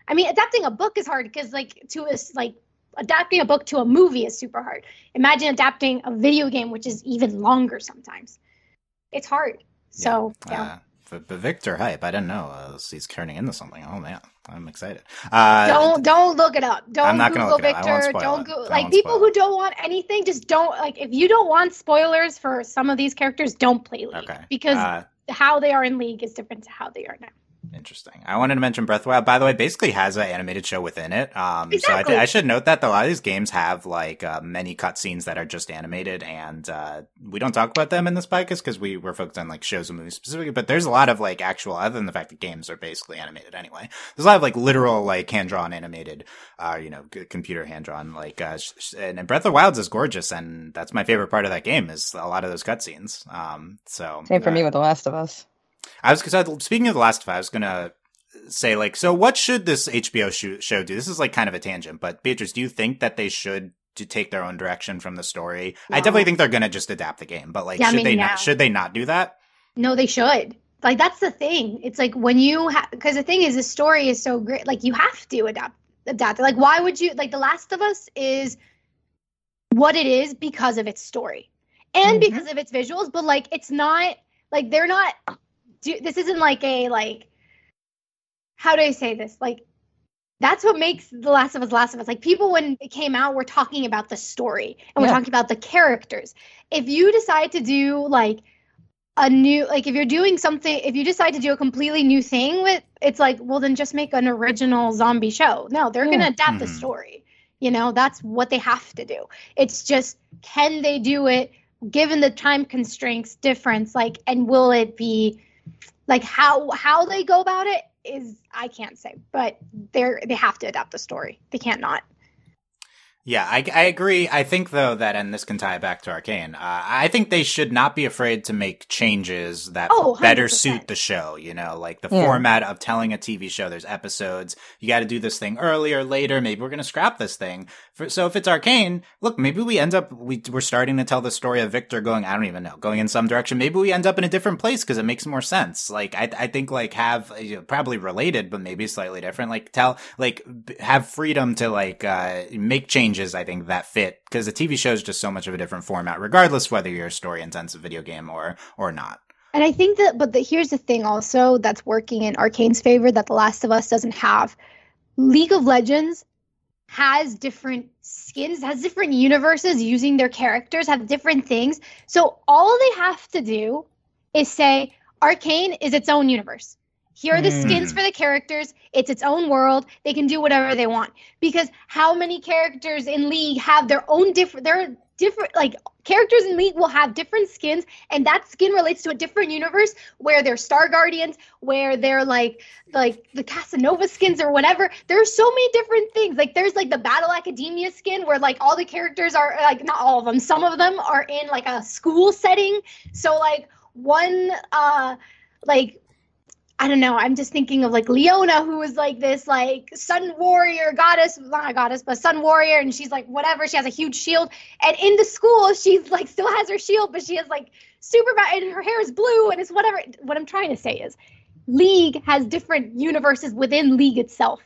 I mean adapting a book is hard because like to us like adapting a book to a movie is super hard. Imagine adapting a video game which is even longer sometimes. It's hard. So yeah, Uh, but, but Viktor hype, I didn't know uh, he's turning into something. Oh man, I'm excited. Uh, don't don't look it up don't I'm not gonna google look it up. I won't viktor don't go like people who don't want anything just don't like if you don't want spoilers for some of these characters don't play league Okay. because Uh, how they are in league is different to how they are now Interesting. I wanted to mention Breath of the Wild. By the way, basically has an animated show within it. Um, so I, I should note that a lot of these games have like uh, many cutscenes that are just animated, and uh, we don't talk about them in this podcast because we were focused on like shows and movies specifically. But there's a lot of like actual, other than the fact that games are basically animated anyway. There's a lot of like literal like hand drawn animated, uh, you know, c- computer hand drawn like. Uh, sh- sh- and, and Breath of the Wild is gorgeous, and that's my favorite part of that game is a lot of those cutscenes. Um, so Same for me with The Last of Us. I was cause speaking of the Last of I was gonna say like, so what should this HBO show, show do? This is like kind of a tangent, but Beatrice, do you think that they should to take their own direction from the story? I definitely think they're gonna just adapt the game, but like, Yeah, I should mean, they yeah. not? Should they not do that? no they should like that's the thing it's like when you have because the thing is the story is so great like you have to adapt adapt it like why would you like the last of us is what it is because of its story and Mhm. because of its visuals but like it's not like they're not do, this isn't like a like how do i say this like that's what makes the last of us last of us like people when it came out were talking about the story and we're Yeah. talking about the characters if you decide to do like a new like if you're doing something if you decide to do a completely new thing with it's like well then just make an original zombie show no they're Yeah. gonna adapt the Mhm. story you know that's what they have to do it's just can they do it given the time constraints difference like and will it be like how how they go about it is i can't say but they're they have to adapt the story. They can't not Yeah, I, I agree. I think though that, and this can tie back to Arcane. Uh, I think they should not be afraid to make changes that Oh, better suit the show. You know, like the Yeah. format of telling a TV show. There's episodes. You got to do this thing earlier, later. Maybe we're gonna scrap this thing. For, so if it's Arcane, look, maybe we end up we we're starting to tell the story of Viktor going. I don't even know, going in some direction. Maybe we end up in a different place because it makes more sense. Like I I think like have you know, probably related, but maybe slightly different. Like tell like b- have freedom to like uh make changes. I think that fit because the TV show is just so much of a different format, regardless whether you're a story intensive video game or or not. And I think that, but the, here's the thing also that's working in Arcane's favor that The Last of Us doesn't have. League of Legends has different skins, has different universes using their characters, have different things. So all they have to do is say Arcane is its own universe. Here are the skins Hmm. for the characters. It's its own world. They can do whatever they want. Because how many characters in League have their own different? There are different like characters in League will have different skins, and that skin relates to a different universe where they're Star Guardians, where they're like like the Casanova skins or whatever. There's so many different things. Like there's like the Battle Academia skin where like all the characters are like not all of them. Some of them are in like a school setting. So like one uh like I don't know. I'm just thinking of like Leona, who was like this like sun warrior goddess, not a goddess, but sun warrior, and she's like whatever. She has a huge shield, and in the school, she's like still has her shield, but she has like super bad, and her hair is blue, and it's whatever. What I'm trying to say is, League has different universes within League itself,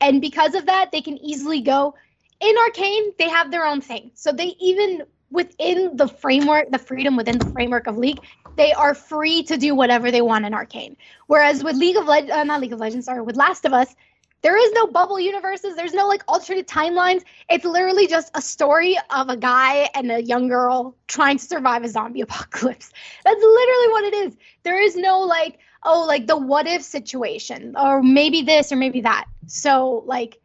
and because of that, they can easily go in Arcane. They have their own thing, so they even within the framework, the freedom within the framework of League, they are free to do whatever they want in Arcane. Whereas with League of Legends, uh, not League of Legends, sorry, with Last of Us, there is no bubble universes. There's no like alternate timelines. It's literally just a story of a guy and a young girl trying to survive a zombie (laughs) apocalypse. That's literally what it is. There is no like, oh, like the what if situation, or maybe this or maybe that. So like,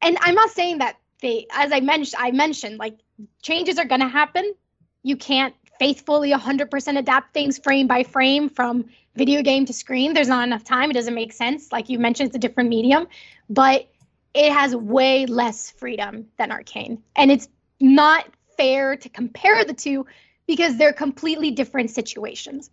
and I'm not saying that they, as I mentioned, I mentioned like changes are gonna happen. You can't faithfully 100% adapt things frame by frame from video game to screen. There's not enough time. It doesn't make sense. Like you mentioned, it's a different medium, but it has way less freedom than Arcane. And it's not fair to compare the two because they're completely different situations.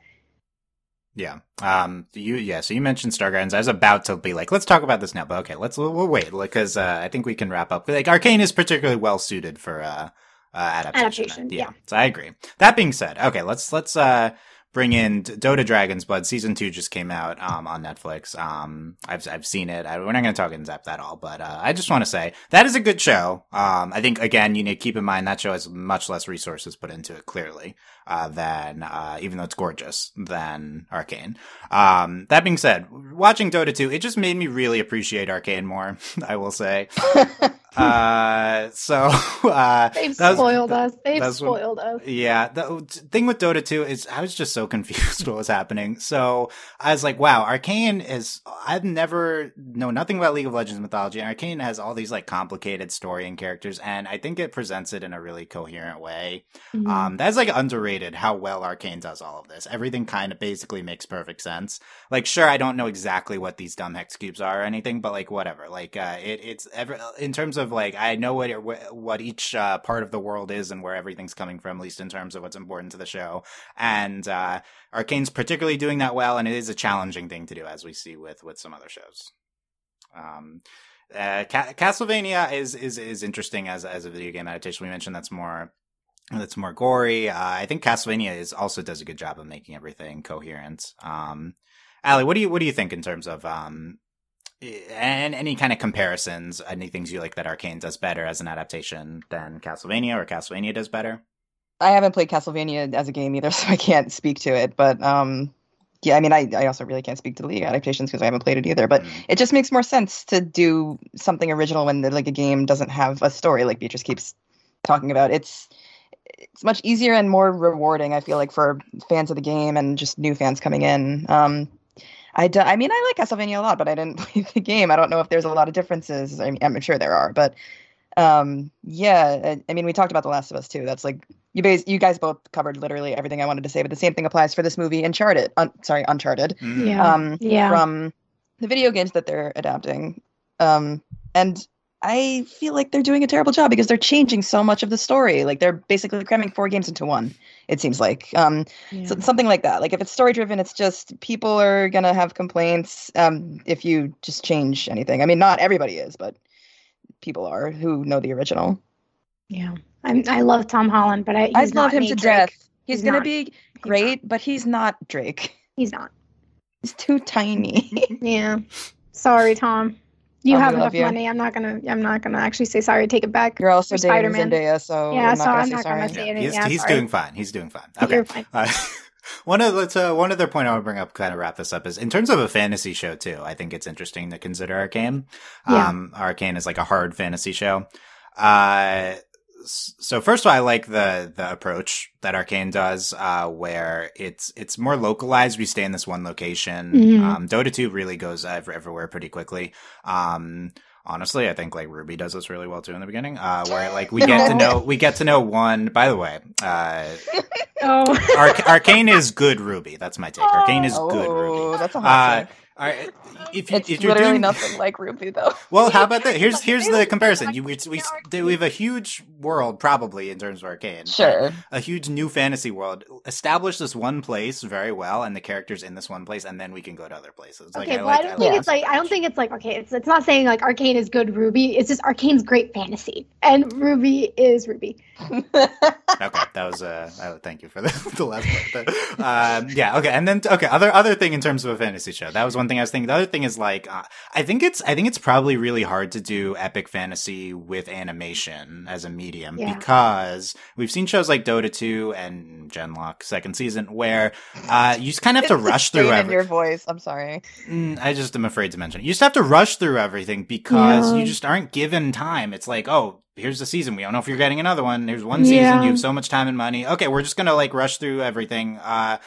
Yeah. Um. You. Yeah. So you mentioned Star Guardians. I was about to be like, let's talk about this now, but okay, let's we'll, we'll wait because uh, I think we can wrap up. Like Arcane is particularly well suited for uh, uh adaptation. Adaptation, yeah. So I agree. That being said, okay, let's let's uh bring in Dota Dragon's Blood season two just came out um on Netflix. Um, I've I've seen it. I, we're not going to talk in depth at all, but uh, I just want to say that is a good show. Um, I think again you need to keep in mind that show has much less resources put into it clearly uh, than uh, even though it's gorgeous than Arcane. Um, that being said, watching Dota 2, it just made me really appreciate Arcane more, (laughs) I will say. (laughs) uh, so, (laughs) uh, They've that was- spoiled us. They've that's what- spoiled us. yeah, the thing with Dota 2 is I was just so (laughs) confused what was happening. So I was like, wow, Arcane is, I've never know nothing about League of Legends mythology. And Arcane has all these like complicated story and characters. And I think it presents it in a really coherent way. Mhm. Um, that's like underrated how well Arcane does all of this. Everything kind of basically makes perfect sense. Like, sure, I don't know exactly what these dumb hex cubes are or anything, but like, whatever. Like, uh, it, it's ever in terms of like, I know what what each uh, part of the world is and where everything's coming from, at least in terms of what's important to the show. And uh, Arcane's particularly doing that well, and it is a challenging thing to do, as we see with with some other shows. Um, uh, Ca- Castlevania is is is interesting as as a video game adaptation. We mentioned that's more that's more gory. Uh, I think Castlevania is also does a good job of making everything coherent. Um, Ali, what do you what do you think in terms of um, and any kind of comparisons? Any things you like that Arcane does better as an adaptation than Castlevania, or Castlevania does better? I haven't played Castlevania as a game either, (laughs) so I can't speak to it. But um, yeah, I mean, I, I also really can't speak to the League adaptations because I haven't played it either. But Mm. it just makes more sense to do something original when the, like a game doesn't have a story, like Beatrice keeps talking about. It's it's much easier and more rewarding. I feel like for fans of the game and just new fans coming in. Um, I, do, I mean, I like Castlevania a lot, but I didn't (laughs) play the game. I don't know if there's a lot of differences. I mean, I'm sure there are, but um, yeah. I, I mean, we talked about The Last of Us too. That's like you bas- you guys both covered literally everything I wanted to say, but the same thing applies for this movie, Uncharted. Un- sorry, Uncharted. Mm. Yeah. Um, Yeah. from the video games that they're adapting. Um, and I feel like they're doing a terrible job because they're changing so much of the story. Like they're basically cramming four games into one. It seems like um, so, something like that. Like if it's story driven, it's just people are gonna have complaints um, if you just change anything. I mean, not everybody is, but people are who know the original. Yeah. I'm, I love Tom Holland, but I, I love him to Drake. death. He's, He's gonna be great, but he's not Drake. He's not. He's too tiny. (laughs) Yeah. Sorry, Tom. You we have enough you. money. I'm not gonna. I'm not gonna actually say sorry. Take it back. You're also For dating Spider-Man. Zendaya, so Yeah, I'm so not gonna I'm say not sorry. gonna say Yeah, anything. he's Yeah, he's doing fine. He's doing fine. Okay. You're fine. Uh, (laughs) One of let's uh, one other point I want to bring up, kind of wrap this up, is in terms of a fantasy show too. I think it's interesting to consider Arcane. Yeah. Um, Arcane is like a hard fantasy show. Uh, s- so first of all, I like the the approach that Arcane does, uh, where it's it's more localized. We stay in this one location. Mhm. Um, Dota two really goes ev- everywhere pretty quickly. Um, honestly, I think like RWBY does this really well too in the beginning, uh, where like we get to know we get to know one. By the way, uh, Oh. Arc- Arcane is good RWBY. That's my take. Arcane is good Oh, RWBY. that's a hot Uh, take. All right, (laughs) if, you, It's if you're literally doing, nothing like RWBY, though. well, how about (laughs) that? Here's here's the comparison. You like, we we, we have a huge world probably in terms of Arcane. Sure. a huge new fantasy world. Establish this one place very well, and the characters in this one place, and then we can go to other places. Like, Okay, I well, like, I don't I think like it's like I don't think it's like okay. It's it's not saying like Arcane is good RWBY. It's just Arcane's great fantasy, and RWBY is Ruby. (laughs) okay, that was uh, uh thank you for the, the last part. But, um, yeah, okay, and then okay, other other thing in terms of a fantasy show. That was one thing I was thinking. The other thing is like, uh, I think it's I think it's probably really hard to do epic fantasy with animation as a medium Yeah. because we've seen shows like Dota two and Genlock second season where uh, you just kind of have to rush through everything. your voice. I'm sorry. Mm, I just am afraid to mention it. You just have to rush through everything because Yeah. you just aren't given time. It's like, oh, here's the season. We don't know if you're getting another one. Here's one season. Yeah. You have so much time and money. Okay, we're just gonna like rush through everything. Uh,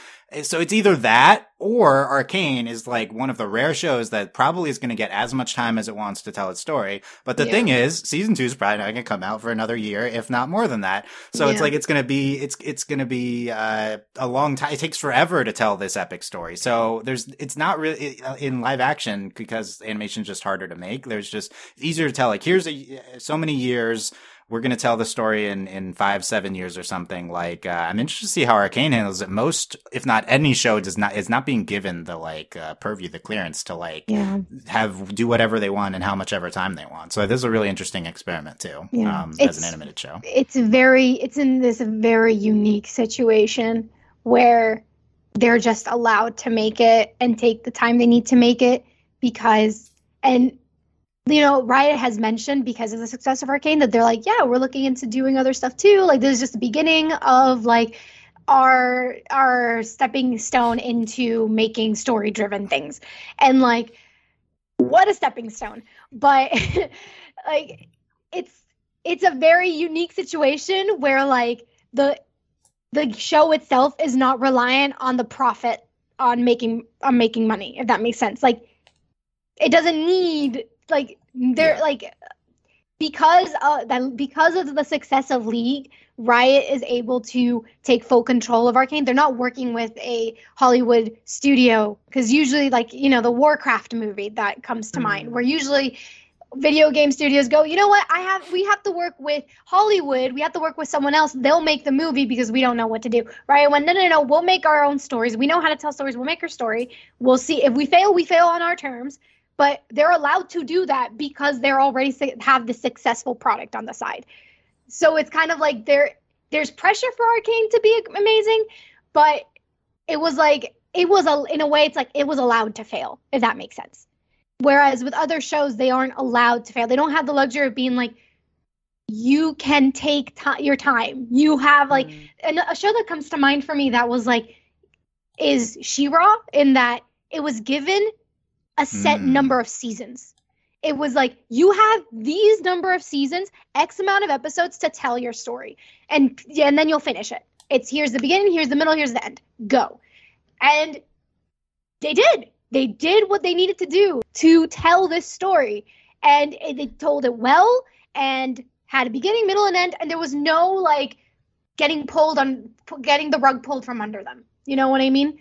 so it's either that or Arcane is like one of the rare shows that probably is going to get as much time as it wants to tell its story. But the Yeah. thing is, season two is probably not going to come out for another year, if not more than that. So it's like it's going to be it's it's going to be uh, a long time. It takes forever to tell this epic story. So there's it's not really in live action because animation is just harder to make. There's just it's easier to tell. Like here's a so many years. We're going to tell the story in, in five, seven years or something. Like, uh, I'm interested to see how Arcane handles it. Most, if not any show does not, is not being given the like, uh, purview, the clearance to like Yeah, have, do whatever they want and how much ever time they want. So this is a really interesting experiment too, Yeah. um, as an animated show. it's very it's in this very unique situation where they're just allowed to make it and take the time they need to make it because and you know riot has mentioned because of the success of arcane that they're like yeah we're looking into doing other stuff too. Like this is just the beginning of like our our stepping stone into making story driven things. And like what a stepping stone. But (laughs) like it's it's a very unique situation where like the the show itself is not reliant on the profit on making on making money if that makes sense. Like it doesn't need like they're Yeah. like because uh that because of the success of league riot is able to take full control of arcane. They're not working with a hollywood studio because usually like you know the warcraft movie that comes to mind where usually video game studios go you know what? I have we have to work with hollywood. We have to work with someone else. They'll make the movie because we don't know what to do. Right when no no no we'll make our own stories. We know how to tell stories. We'll make our story. We'll see. If we fail we fail on our terms but they're allowed to do that because they're already have the successful product on the side. So it's kind of like there there's pressure for arcane to be amazing but it was like it was a in a way it's like it was allowed to fail if that makes sense. Whereas with other shows they aren't allowed to fail. They don't have the luxury of being like you can take ti your time. You have like Mm. and a show that comes to mind for me that was like is She-Ra in that it was given a set Mm. number of seasons. It was like you have these number of seasons, X amount of episodes to tell your story, and and then you'll finish it. It's here's the beginning, here's the middle, here's the end. Go, and they did. They did what they needed to do to tell this story, and they told it well and had a beginning, middle, and end, and there was no like getting pulled on getting the rug pulled from under them. You know what I mean?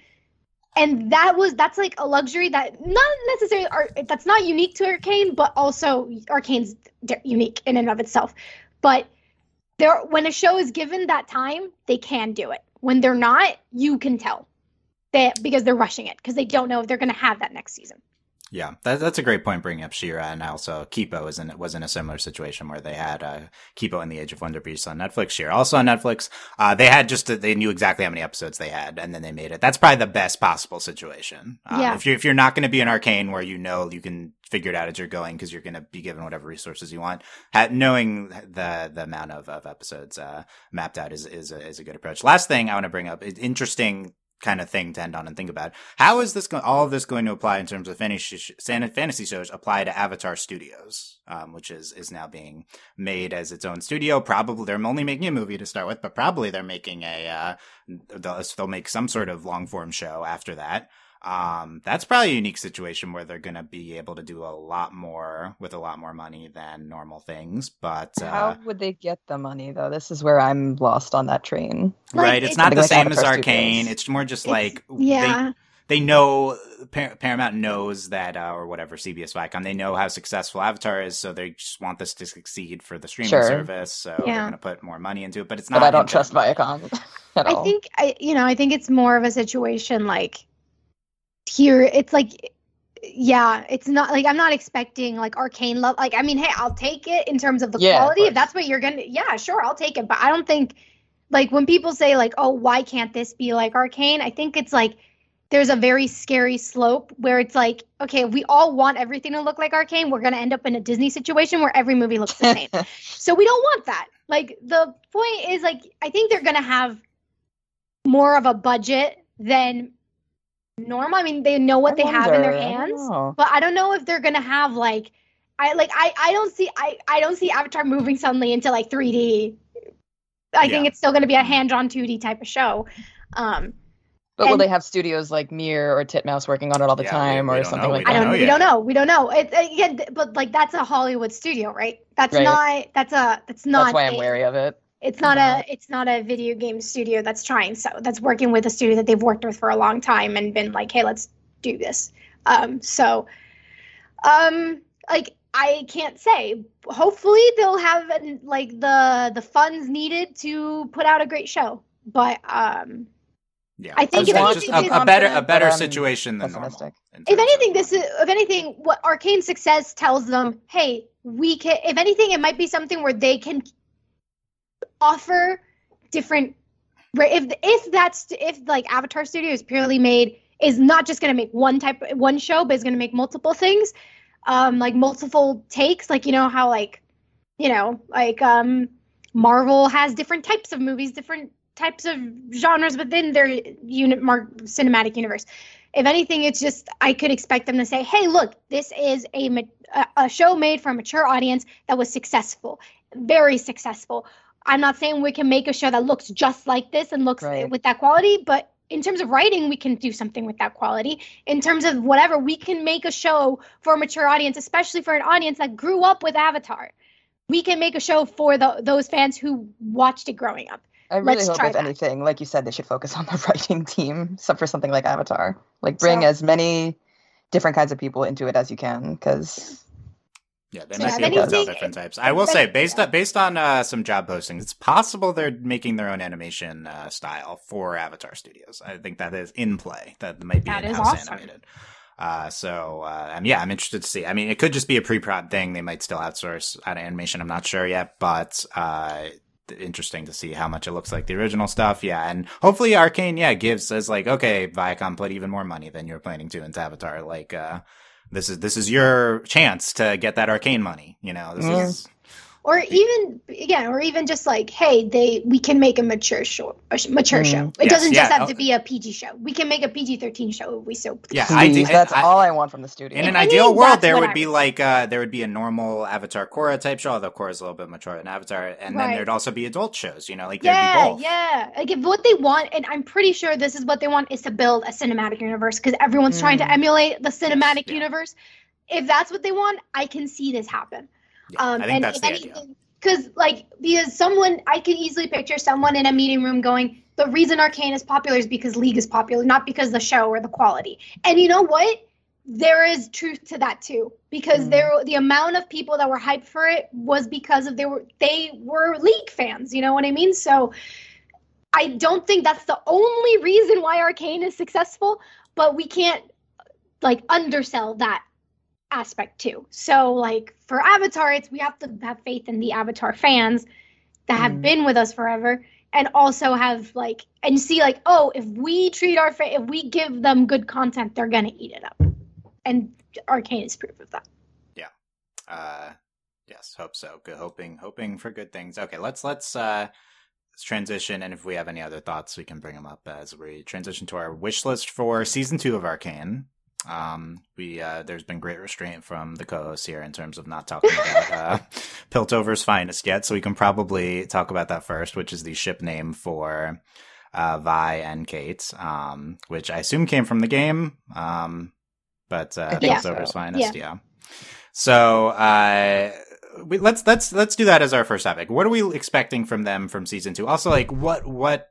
And that was that's like a luxury that not necessarily that's not unique to Arcane, but also Arcane's unique in and of itself. But there, when a show is given that time, they can do it. When they're not, you can tell that because they're rushing it because they don't know if they're going to have that next season. Yeah, that, that's a great point bringing up She-Ra, and also Kipo is in was in a similar situation where they had uh, Kipo in the Age of Wonder Beast on Netflix. She-Ra also on Netflix. Uh, they had just they knew exactly how many episodes they had, and then they made it. That's probably the best possible situation. Um, Yeah. If you're if you're not going to be an arcane where you know you can figure it out as you're going because you're going to be given whatever resources you want, ha- knowing the the amount of, of episodes uh, mapped out is is a, is a good approach. Last thing I want to bring up is interesting kind of thing to end on and think about. How is this going? All of this going to apply in terms of fantasy shows apply to Avatar Studios, um, which is is now being made as its own studio. Probably they're only making a movie to start with, but probably they're making a uh, they'll, they'll make some sort of long form show after that. Um, that's probably a unique situation where they're going to be able to do a lot more with a lot more money than normal things. But uh, how would they get the money though? This is where I'm lost on that train. Like, right, it's not the like same as Arcane. It's more just it's, like yeah. They, they know Par- Paramount knows that, uh, or whatever CBS Viacom, they know how successful Avatar is, so they just want this to succeed for the streaming sure. service. So yeah. they're going to put more money into it. But it's not. But I don't trust Viacom. (laughs) I think I, you know, I think it's more of a situation like here it's like yeah it's not like i'm not expecting like arcane love like i mean hey i'll take it in terms of the yeah, quality of if that's what you're gonna yeah sure i'll take it but i don't think like when people say like oh why can't this be like arcane i think it's like there's a very scary slope where it's like okay we all want everything to look like arcane we're to end up in a disney situation where every movie looks the same. (laughs) So we don't want that like the point is like i think they're to have more of a budget than normal. I mean, they know what I they wonder. have in their hands, I but I don't know if they're gonna have like, I like I I don't see I I don't see Avatar moving suddenly into like 3D. I yeah. think it's still gonna be a hand-drawn 2D type of show. Um, but and, will they have studios like Mir or Titmouse working on it all the yeah, time, we, we or something know. like that? I don't. we don't know. We don't know. It, again, but like that's a Hollywood studio, right? That's right. not. That's a. That's not. That's why I'm wary of it. It's not a it's not a video game studio that's trying so that's working with a studio that they've worked with for a long time and been like, hey, let's do this. Um, so, um, like I can't say. Hopefully, they'll have like the the funds needed to put out a great show. But um, yeah, I think if anything, a, a, better a better situation than normal. If anything, this is if anything, what Arcane success tells them, hey, we can. If anything, it might be something where they can offer different if if that's if like avatar studio is purely made is not just going to make one type one show but is going to make multiple things um like multiple takes like you know how like you know like um marvel has different types of movies different types of genres within their unit mark cinematic universe. If anything it's just i could expect them to say hey look this is a a show made for a mature audience that was successful very successful I'm not saying we can make a show that looks just like this and looks right. with that quality, but in terms of writing, we can do something with that quality. In terms of whatever, we can make a show for a mature audience, especially for an audience that grew up with Avatar. We can make a show for the, those fans who watched it growing up. I really Let's hope, if that. anything, like you said, they should focus on the (laughs) writing team for something like Avatar. Like bring so, as many different kinds of people into it as you can, because yeah, they might be able to tell different types. I will say, based on based on uh, some job postings, it's possible they're making their own animation uh, style for Avatar Studios. I think that is in play. That might be in-house awesome. animated. Uh, so uh, um, yeah, I'm interested to see. I mean, it could just be a pre-prod thing. They might still outsource animation. I'm not sure yet, but uh, interesting to see how much it looks like the original stuff. Yeah, and hopefully Arcane, yeah, gives says like, okay, Viacom put even more money than you're planning to into Avatar. Like, uh, this is this is your chance to get that arcane money. You know, this yeah. is or even again or even just like hey they we can make a mature show a mature mm. show it yes, doesn't just yeah. have to be a pg show we can make a pg-13 show if we so please. yeah Please, I, that's I, all i want from the studio in an ideal world there would be like uh there would be a normal avatar korra type show although korra is a little bit mature than avatar and right. then there'd also be adult shows you know like yeah yeah like if what they want and i'm pretty sure this is what they want is to build a cinematic universe because everyone's mm. trying to mm. emulate the cinematic yeah. universe if that's what they want i can see this happen yeah, um, I think that's the idea. Because like because someone I can easily picture someone in a meeting room going, the reason Arcane is popular is because League is popular, not because the show or the quality. And you know what? There is truth to that too, because mm. there the amount of people that were hyped for it was because of they were they were League fans. You know what I mean? So I don't think that's the only reason why Arcane is successful, but we can't like undersell that aspect too. So like for Avatar, it's we have to have faith in the Avatar fans that have mm. been with us forever and also have like and see like oh if we treat our fa- if we give them good content they're gonna eat it up and arcane is proof of that yeah uh yes hope so good hoping hoping for good things okay let's let's uh transition, and if we have any other thoughts, we can bring them up as we transition to our wish list for season two of Arcane. Um, we uh, there's been great restraint from the co-hosts here in terms of not talking about uh, (laughs) Piltover's finest yet, so we can probably talk about that first, which is the ship name for uh, Vi and Cait, um, which I assume came from the game, um, but uh, Piltover's so. finest, yeah. yeah. So uh, we, let's let's let's do that as our first topic. What are we expecting from them from season two? Also, like what what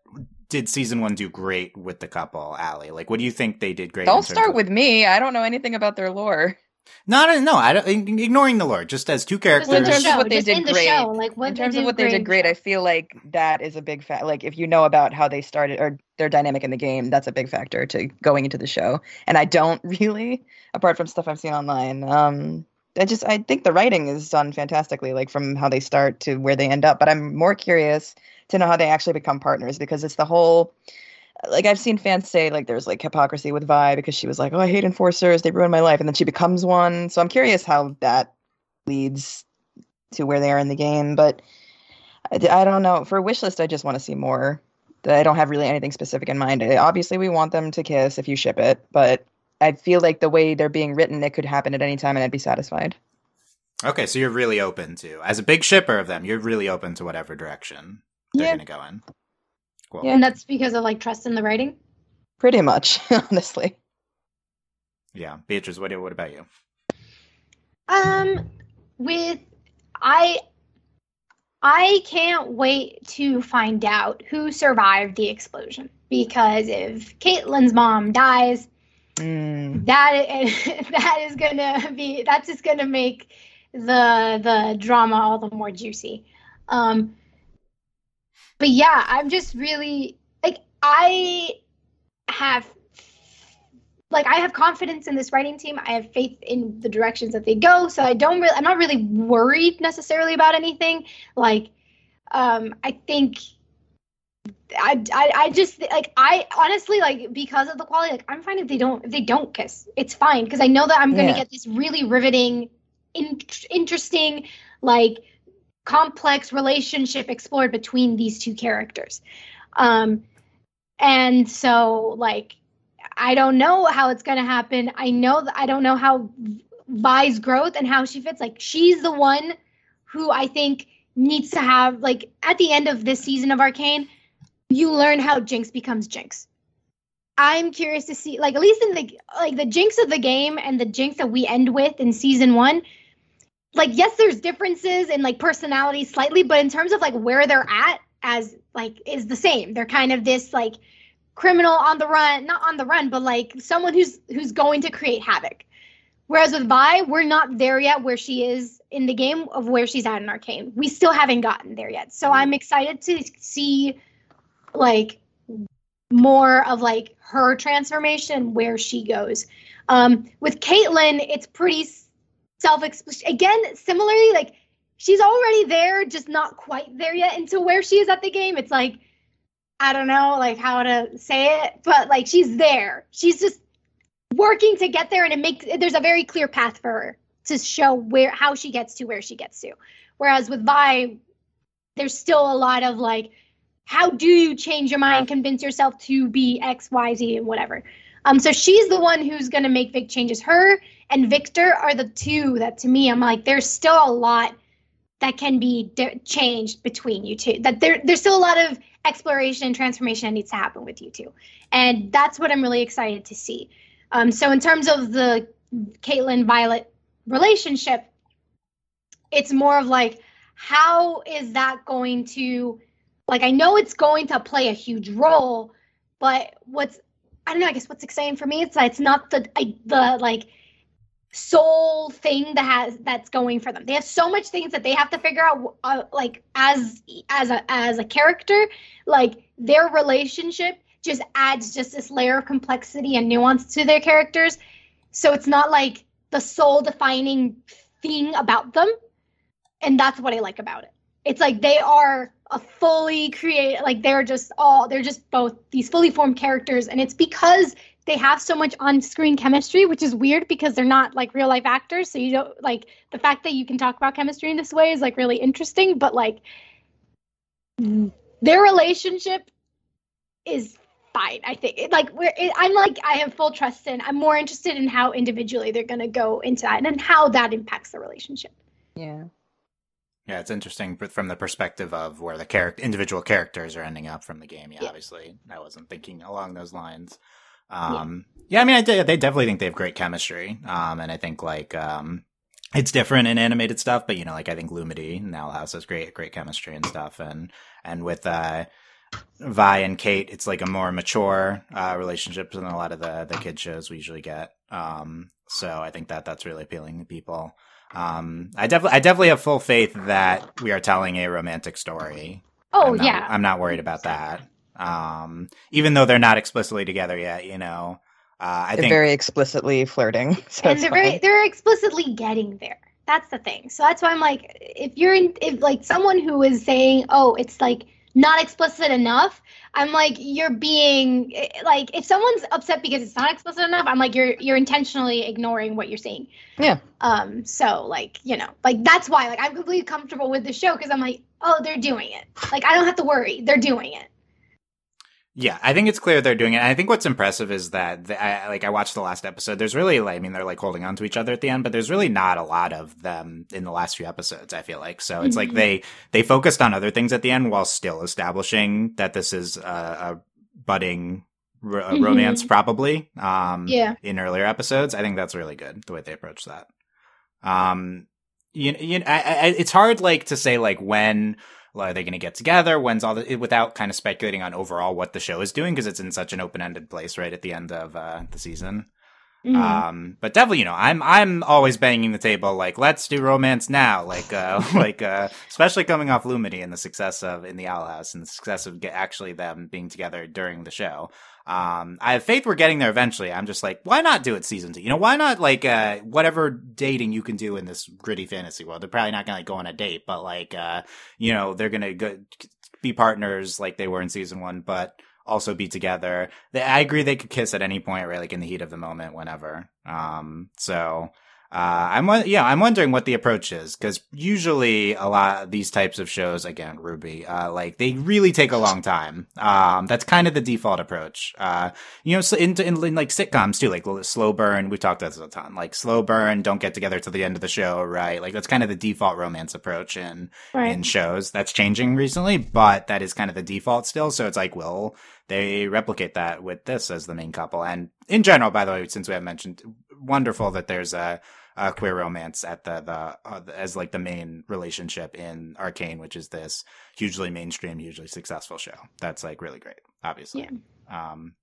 did season one do great with the couple, Allie? Like, what do you think they did great? Don't start of- with me. I don't know anything about their lore. Not no, I don't, ignoring the lore, just as two characters. in terms of what they did great, show, like in terms of what they did great, I feel like that is a big fact. Like if you know about how they started or their dynamic in the game, that's a big factor to going into the show. And I don't (laughs) really, apart from stuff I've seen online. Um, I just I think the writing is done fantastically, like from how they start to where they end up. But I'm more curious to know how they actually become partners because it's the whole like I've seen fans say like there's like hypocrisy with Vi because she was like, Oh, I hate enforcers, they ruin my life, and then she becomes one. So I'm curious how that leads to where they are in the game. But I, I don't know. For a wishlist, I just want to see more. I don't have really anything specific in mind. Obviously, we want them to kiss if you ship it, but I feel like the way they're being written, it could happen at any time, and I'd be satisfied. Okay, so you're really open to, as a big shipper of them, you're really open to whatever direction they're yeah. going to go in. Cool. Yeah, and that's because of like trust in the writing. Pretty much, (laughs) honestly. Yeah, Beatrice, what what about you? Um, with I, I can't wait to find out who survived the explosion because if Caitlyn's mom dies, mm. that (laughs) that is gonna be that's just gonna make the the drama all the more juicy. Um, but yeah, I'm just really like I have like I have confidence in this writing team. I have faith in the directions that they go. So I don't really I'm not really worried necessarily about anything. Like um I think I, I, I just like I honestly like because of the quality like I'm fine if they don't if they don't kiss it's fine because I know that I'm gonna yeah. get this really riveting in, interesting like complex relationship explored between these two characters. Um, and so, like, I don't know how it's going to happen. I know that I don't know how Vi's growth and how she fits. Like, she's the one who I think needs to have, like, at the end of this season of Arcane, you learn how Jinx becomes Jinx. I'm curious to see, like, at least in the like the Jinx of the game and the Jinx that we end with in season one like yes there's differences in like personality slightly but in terms of like where they're at as like is the same. They're kind of this like criminal on the run not on the run but like someone who's who's going to create havoc. Whereas with vi we're not there yet where she is in the game of where she's at in arcane. We still haven't gotten there yet. So i'm excited to see like more of like her transformation where she goes. Um with caitlyn it's pretty self again similarly like she's already there just not quite there yet into where she is at the game. It's like i don't know like how to say it but like she's there. She's just working to get there and it makes there's a very clear path for her to show where how she gets to where she gets to. Whereas with vi there's still a lot of like how do you change your mind convince yourself to be x y z and whatever. Um so she's the one who's going to make big changes. Her and Viktor are the two that to me I'm like there's still a lot that can be de- changed between you two. That there there's still a lot of exploration and transformation that needs to happen with you two, and that's what I'm really excited to see. Um, so in terms of the Caitlyn Violet relationship, it's more of like how is that going to like I know it's going to play a huge role, but what's I don't know. I guess what's exciting for me is that it's not the I, the like sole thing that has that's going for them. They have so much things that they have to figure out uh, like as as a as a character, like their relationship just adds just this layer of complexity and nuance to their characters. So it's not like the sole defining thing about them. And that's what I like about it. It's like they are a fully create like they're just all they're just both these fully formed characters and it's because they have so much on-screen chemistry, which is weird because they're not like real life actors. So you don't like the fact that you can talk about chemistry in this way is like really interesting. But like their relationship is fine. I think It- like we're. It, I'm like I have full trust in. I'm more interested in how individually they're gonna go into that and then how that impacts the relationship. Yeah. Yeah, it's interesting from the perspective of where the character, individual characters are ending up from the game. Yeah, Yeah. obviously, I wasn't thinking along those lines. Um, yeah. I mean, I de- they definitely think they have great chemistry. Um, and I think like um, it's different in animated stuff, but you know, like I think Lumity and Owl House has great, great chemistry and stuff, and and with uh, Vi and Cait, it's like a more mature uh, relationship than a lot of the the kid shows we usually get. Um, so I think that that's really appealing to people. Um, I definitely, I definitely have full faith that we are telling a romantic story. Oh I'm not, yeah. I'm not worried about that. Um, even though they're not explicitly together yet, you know, uh, I They're think very explicitly flirting. (laughs) So and they're very they're explicitly getting there. That's the thing. So that's why i'm like if you're in if like someone who is saying oh it's like not explicit enough i'm like you're being eh, like if someone's upset because it's not explicit enough i'm like you're you're intentionally ignoring what you're saying. Yeah. um so like you know like that's why like i'm completely comfortable with the show because i'm like oh they're doing it. Like i don't have to worry. They're doing it Yeah, I think it's clear they're doing it. And I think what's impressive is that the, I like I watched the last episode. There's really like I mean they're like holding on to each other at the end, but there's really not a lot of them in the last few episodes. I feel like so it's like Mhm. they they focused on other things at the end while still establishing that this is a, a budding Mhm. romance probably. Um, yeah in earlier episodes. I think that's really good the way they approach that. Um, you, you I, I, it's hard like to say like when are they going to get together? When's all the without kind of speculating on overall what the show is doing because it's in such an open ended place right at the end of uh, the season. Mhm. Um, but definitely, you know, I'm I'm always banging the table like let's do romance now, like uh, (laughs) like uh, especially coming off Lumity and the success of in the Owl House and the success of actually them being together during the show. Um, I have faith we're getting there eventually. I'm just like, why not do it season two? You know, why not like uh, whatever dating you can do in this gritty fantasy world? They're probably not gonna like, go on a date, but like uh, you know, they're gonna go be partners like they were in season one, but also be together. They, I agree they could kiss at any point, right? Like in the heat of the moment, whenever. Um, so, uh, I'm, yeah, I'm wondering what the approach is because usually a lot of these types of shows, again, RWBY, uh, like they really take a long time. Um, that's kind of the default approach. Uh, you know, so in, in, in like sitcoms too, like slow burn, We've talked about this a ton, like slow burn, don't get together till the end of the show, right? Like that's kind of the default romance approach in, right in shows. That's changing recently, but that is kind of the default still. So it's like, will they replicate that with this as the main couple? And in general, by the way, since we have mentioned, wonderful that there's a, a queer romance at the the uh, as like the main relationship in Arcane, which is this hugely mainstream, hugely successful show. That's like really great, obviously. Um,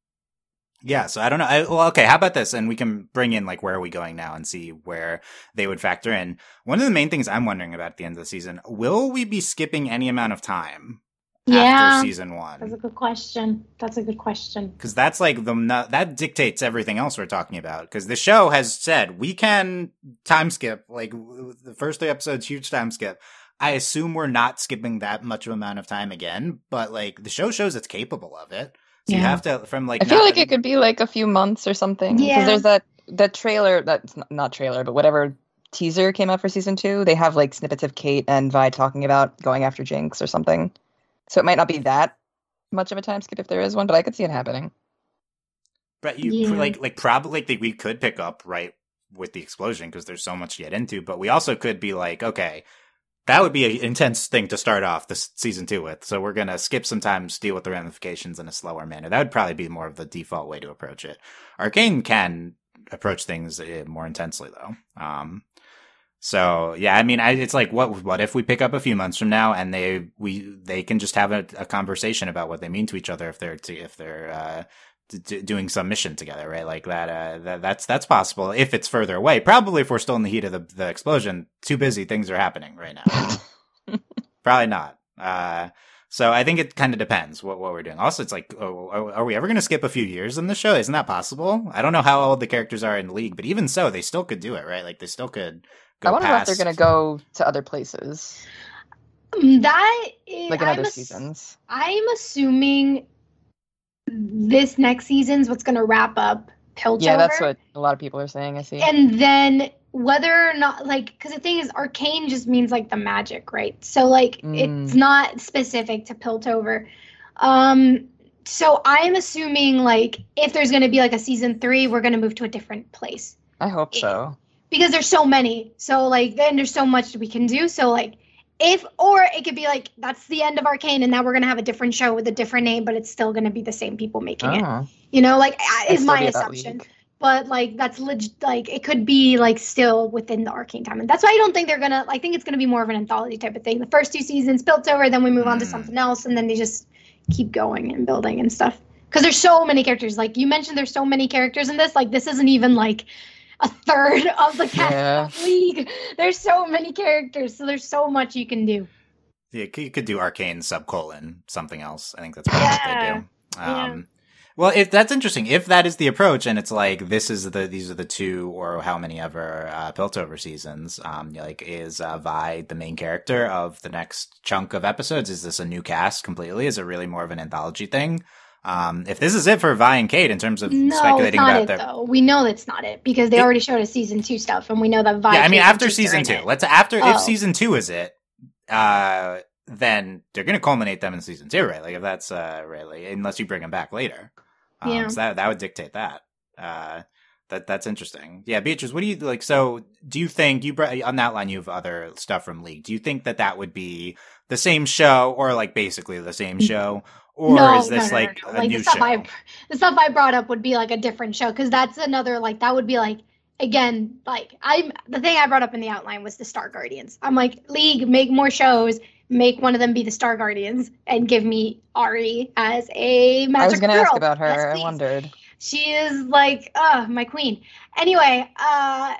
yeah, so I don't know. I, well, okay, how about this? And we can bring in like where are we going now and see where they would factor in. One of the main things I'm wondering about at the end of the season: will we be skipping any amount of time yeah after season that's a good question that's a good question Because that's like the that dictates everything else we're talking about. Because the show has said we can time skip like the first three episodes, huge time skip. I assume we're not skipping that much of amount of time again, but like the show shows it's capable of it. So you have to from like I feel not- like it could be like a few months or something. Because Yeah. there's that that trailer that's not, not trailer, but whatever teaser came out for season two. They have like snippets of Cait and Vi talking about going after Jinx or something. So it might not be that much of a time skip if there is one, but I could see it happening. But you Yeah. like like probably like, we could pick up right with the explosion because there's so much to get into. But we also could be like, okay, that would be an intense thing to start off this season two with. So we're gonna skip some time, deal with the ramifications in a slower manner. That would probably be more of the default way to approach it. Arcane can approach things eh, more intensely though. Um, so yeah, I mean, I, it's like, what what if we pick up a few months from now and they we they can just have a, a conversation about what they mean to each other if they're to, if they're uh, d- d- doing some mission together, right? Like that, uh, that that's that's possible if it's further away. Probably if we're still in the heat of the, the explosion, too busy, things are happening right now. (laughs) Probably not. Uh, so I think it kind of depends what, what we're doing. Also, it's like, oh, are, are we ever going to skip a few years in the show? Isn't that possible? I don't know how old the characters are in the league, but even so, they still could do it, right? Like they still could. Go I wonder past... if they're gonna go to other places, Mm, That is, like in I'm other ass- seasons. I'm assuming this next season's what's going to wrap up Piltover. Yeah, that's what a lot of people are saying. I see. And then whether or not like because the thing is arcane just means like the magic right so like Mm. it's not specific to piltover um so i'm assuming like if there's going to be like a season three we're going to move to a different place I hope so. Because there's so many. So like then there's so much we can do. So like if or it could be like that's the end of arcane and now we're going to have a different show with a different name but it's still going to be the same people making it. Oh, you know like is my be at that assumption. but like that's legit like it could be like still within the arcane time and that's why i don't think they're gonna i think it's gonna be more of an anthology type of thing. The first two seasons Piltover then we move on to Mm. something else and then they just keep going and building and stuff. Because there's so many characters. Like you mentioned there's so many characters in this. Like this isn't even like a third of the cast Yeah. of league there's so many characters so there's so much you can do Yeah, you could- do arcane subcolon something else. I think that's probably what Yeah. they do. Yeah. Um, Well, if that's interesting, if that is the approach, and it's like this is the these are the two or how many ever uh, Piltover seasons, um, like is uh, Vi the main character of the next chunk of episodes? Is this a new cast completely? Is it really more of an anthology thing? Um, if this is it for Vi and Cait in terms of no speculating not about it their though we know that's not it because they It- already showed us season two stuff and we know that Vi yeah, I mean after season two. it. Let's after Oh. if season two is it, uh, then they're gonna culminate them in season two, right? Like if that's uh really unless you bring them back later, um, Yeah. so that that would dictate that. Uh, that that's interesting. Yeah, Beatrice, what do you like? So, do you think you brought on that line? You have other stuff from League. Do you think that that would be the same show, or like basically the same show, or no, is this no, no, like no, a no. like new the stuff show? I, the stuff I brought up would be like a different show because that's another like that would be like again like I'm the thing I brought up in the outline was the Star Guardians. I'm like League make more shows, make one of them be the Star Guardians, and give me Ahri as a magic I was gonna girl. ask about her. Yes, I wondered. She is like, uh, my queen. Anyway, uh,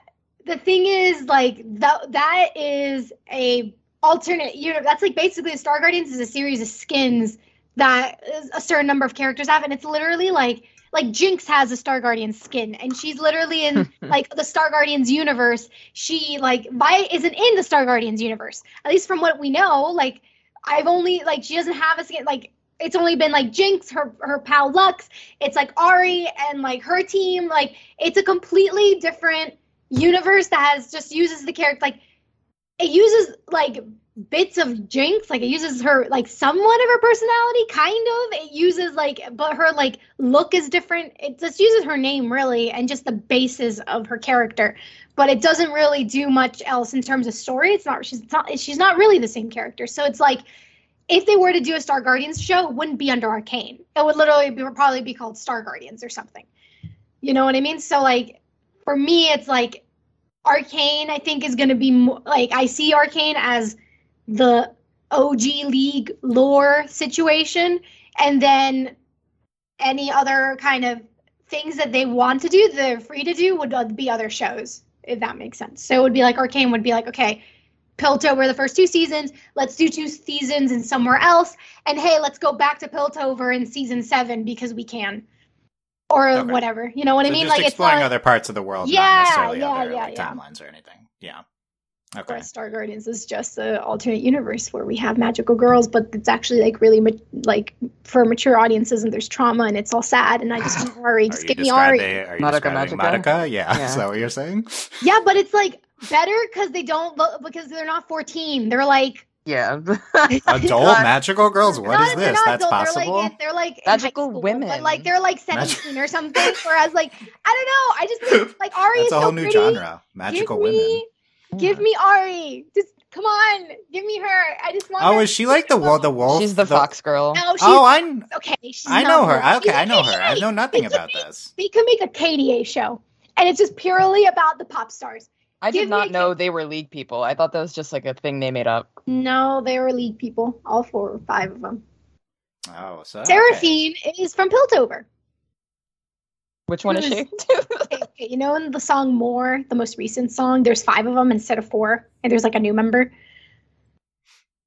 the thing is, like, that that is a alternate universe. That's like basically the Star Guardians is a series of skins that a certain number of characters have, and it's literally like like Jinx has a Star Guardian skin, and she's literally in (laughs) like the Star Guardians universe. She like Vi isn't in the Star Guardians universe, at least from what we know. Like I've only like she doesn't have a skin like. It's only been like Jinx, her her pal Lux, it's like Ahri and like her team. Like it's a completely different universe that has just uses the character like it uses like bits of Jinx, like it uses her like somewhat of her personality, kind of. It uses like but her like look is different. It just uses her name really and just the basis of her character. But it doesn't really do much else in terms of story. It's not she's not she's not really the same character. So it's like if they were to do a Star Guardians show, it wouldn't be under Arcane. It would literally be, probably be called Star Guardians or something. You know what I mean? So like for me, it's like Arcane. I think is going to be more, like I see Arcane as the OG League lore situation, and then any other kind of things that they want to do, they're free to do, would be other shows. If that makes sense. So it would be like Arcane would be like, okay, Piltover the first two seasons. Let's do two seasons in somewhere else. And hey, let's go back to Piltover in season seven because we can. Or Okay. whatever. You know what So I mean? just Like it's exploring not other parts of the world, Yeah, not necessarily yeah, other yeah, like, yeah. timelines or anything. Yeah. Of Okay. course, Star Guardians is just the alternate universe where we have magical girls, but it's actually like really ma- like for mature audiences and there's trauma and it's all sad. And I just want (laughs) Ahri, Are just give me Ahri. describing, are you Madoka describing Magica? Madoka? Yeah. Yeah. Is that what you're saying? Yeah, but it's like better because they don't look because they're not 14. They're like Yeah. (laughs) Adult not- magical girls? What not- is they're this? not That's adult, possible? They're like, they're like Magical school, women. but like they're like Mag- 17 or something. Whereas like I don't know, I just think like (laughs) Ahri That's is a whole so new pretty. genre. Magical give women. Me, Give me Ahri. Just come on, give me her. I just want. Oh, her is she like the wo- the wolf? She's the fox girl. No, oh, she's Oh, I okay. She's I know her. wolf. Okay, She's a I know her. I know nothing They could about make- this. They could make a KDA show, and it's just purely about the pop stars. I give did not know kid- they were league people. I thought that was just like a thing they made up. No, they were league people, all four or five of them. Oh, so okay. Seraphine is from Piltover. Which one is Who she? You know in the song More, the most recent song, there's five of them instead of four, and there's like a new member.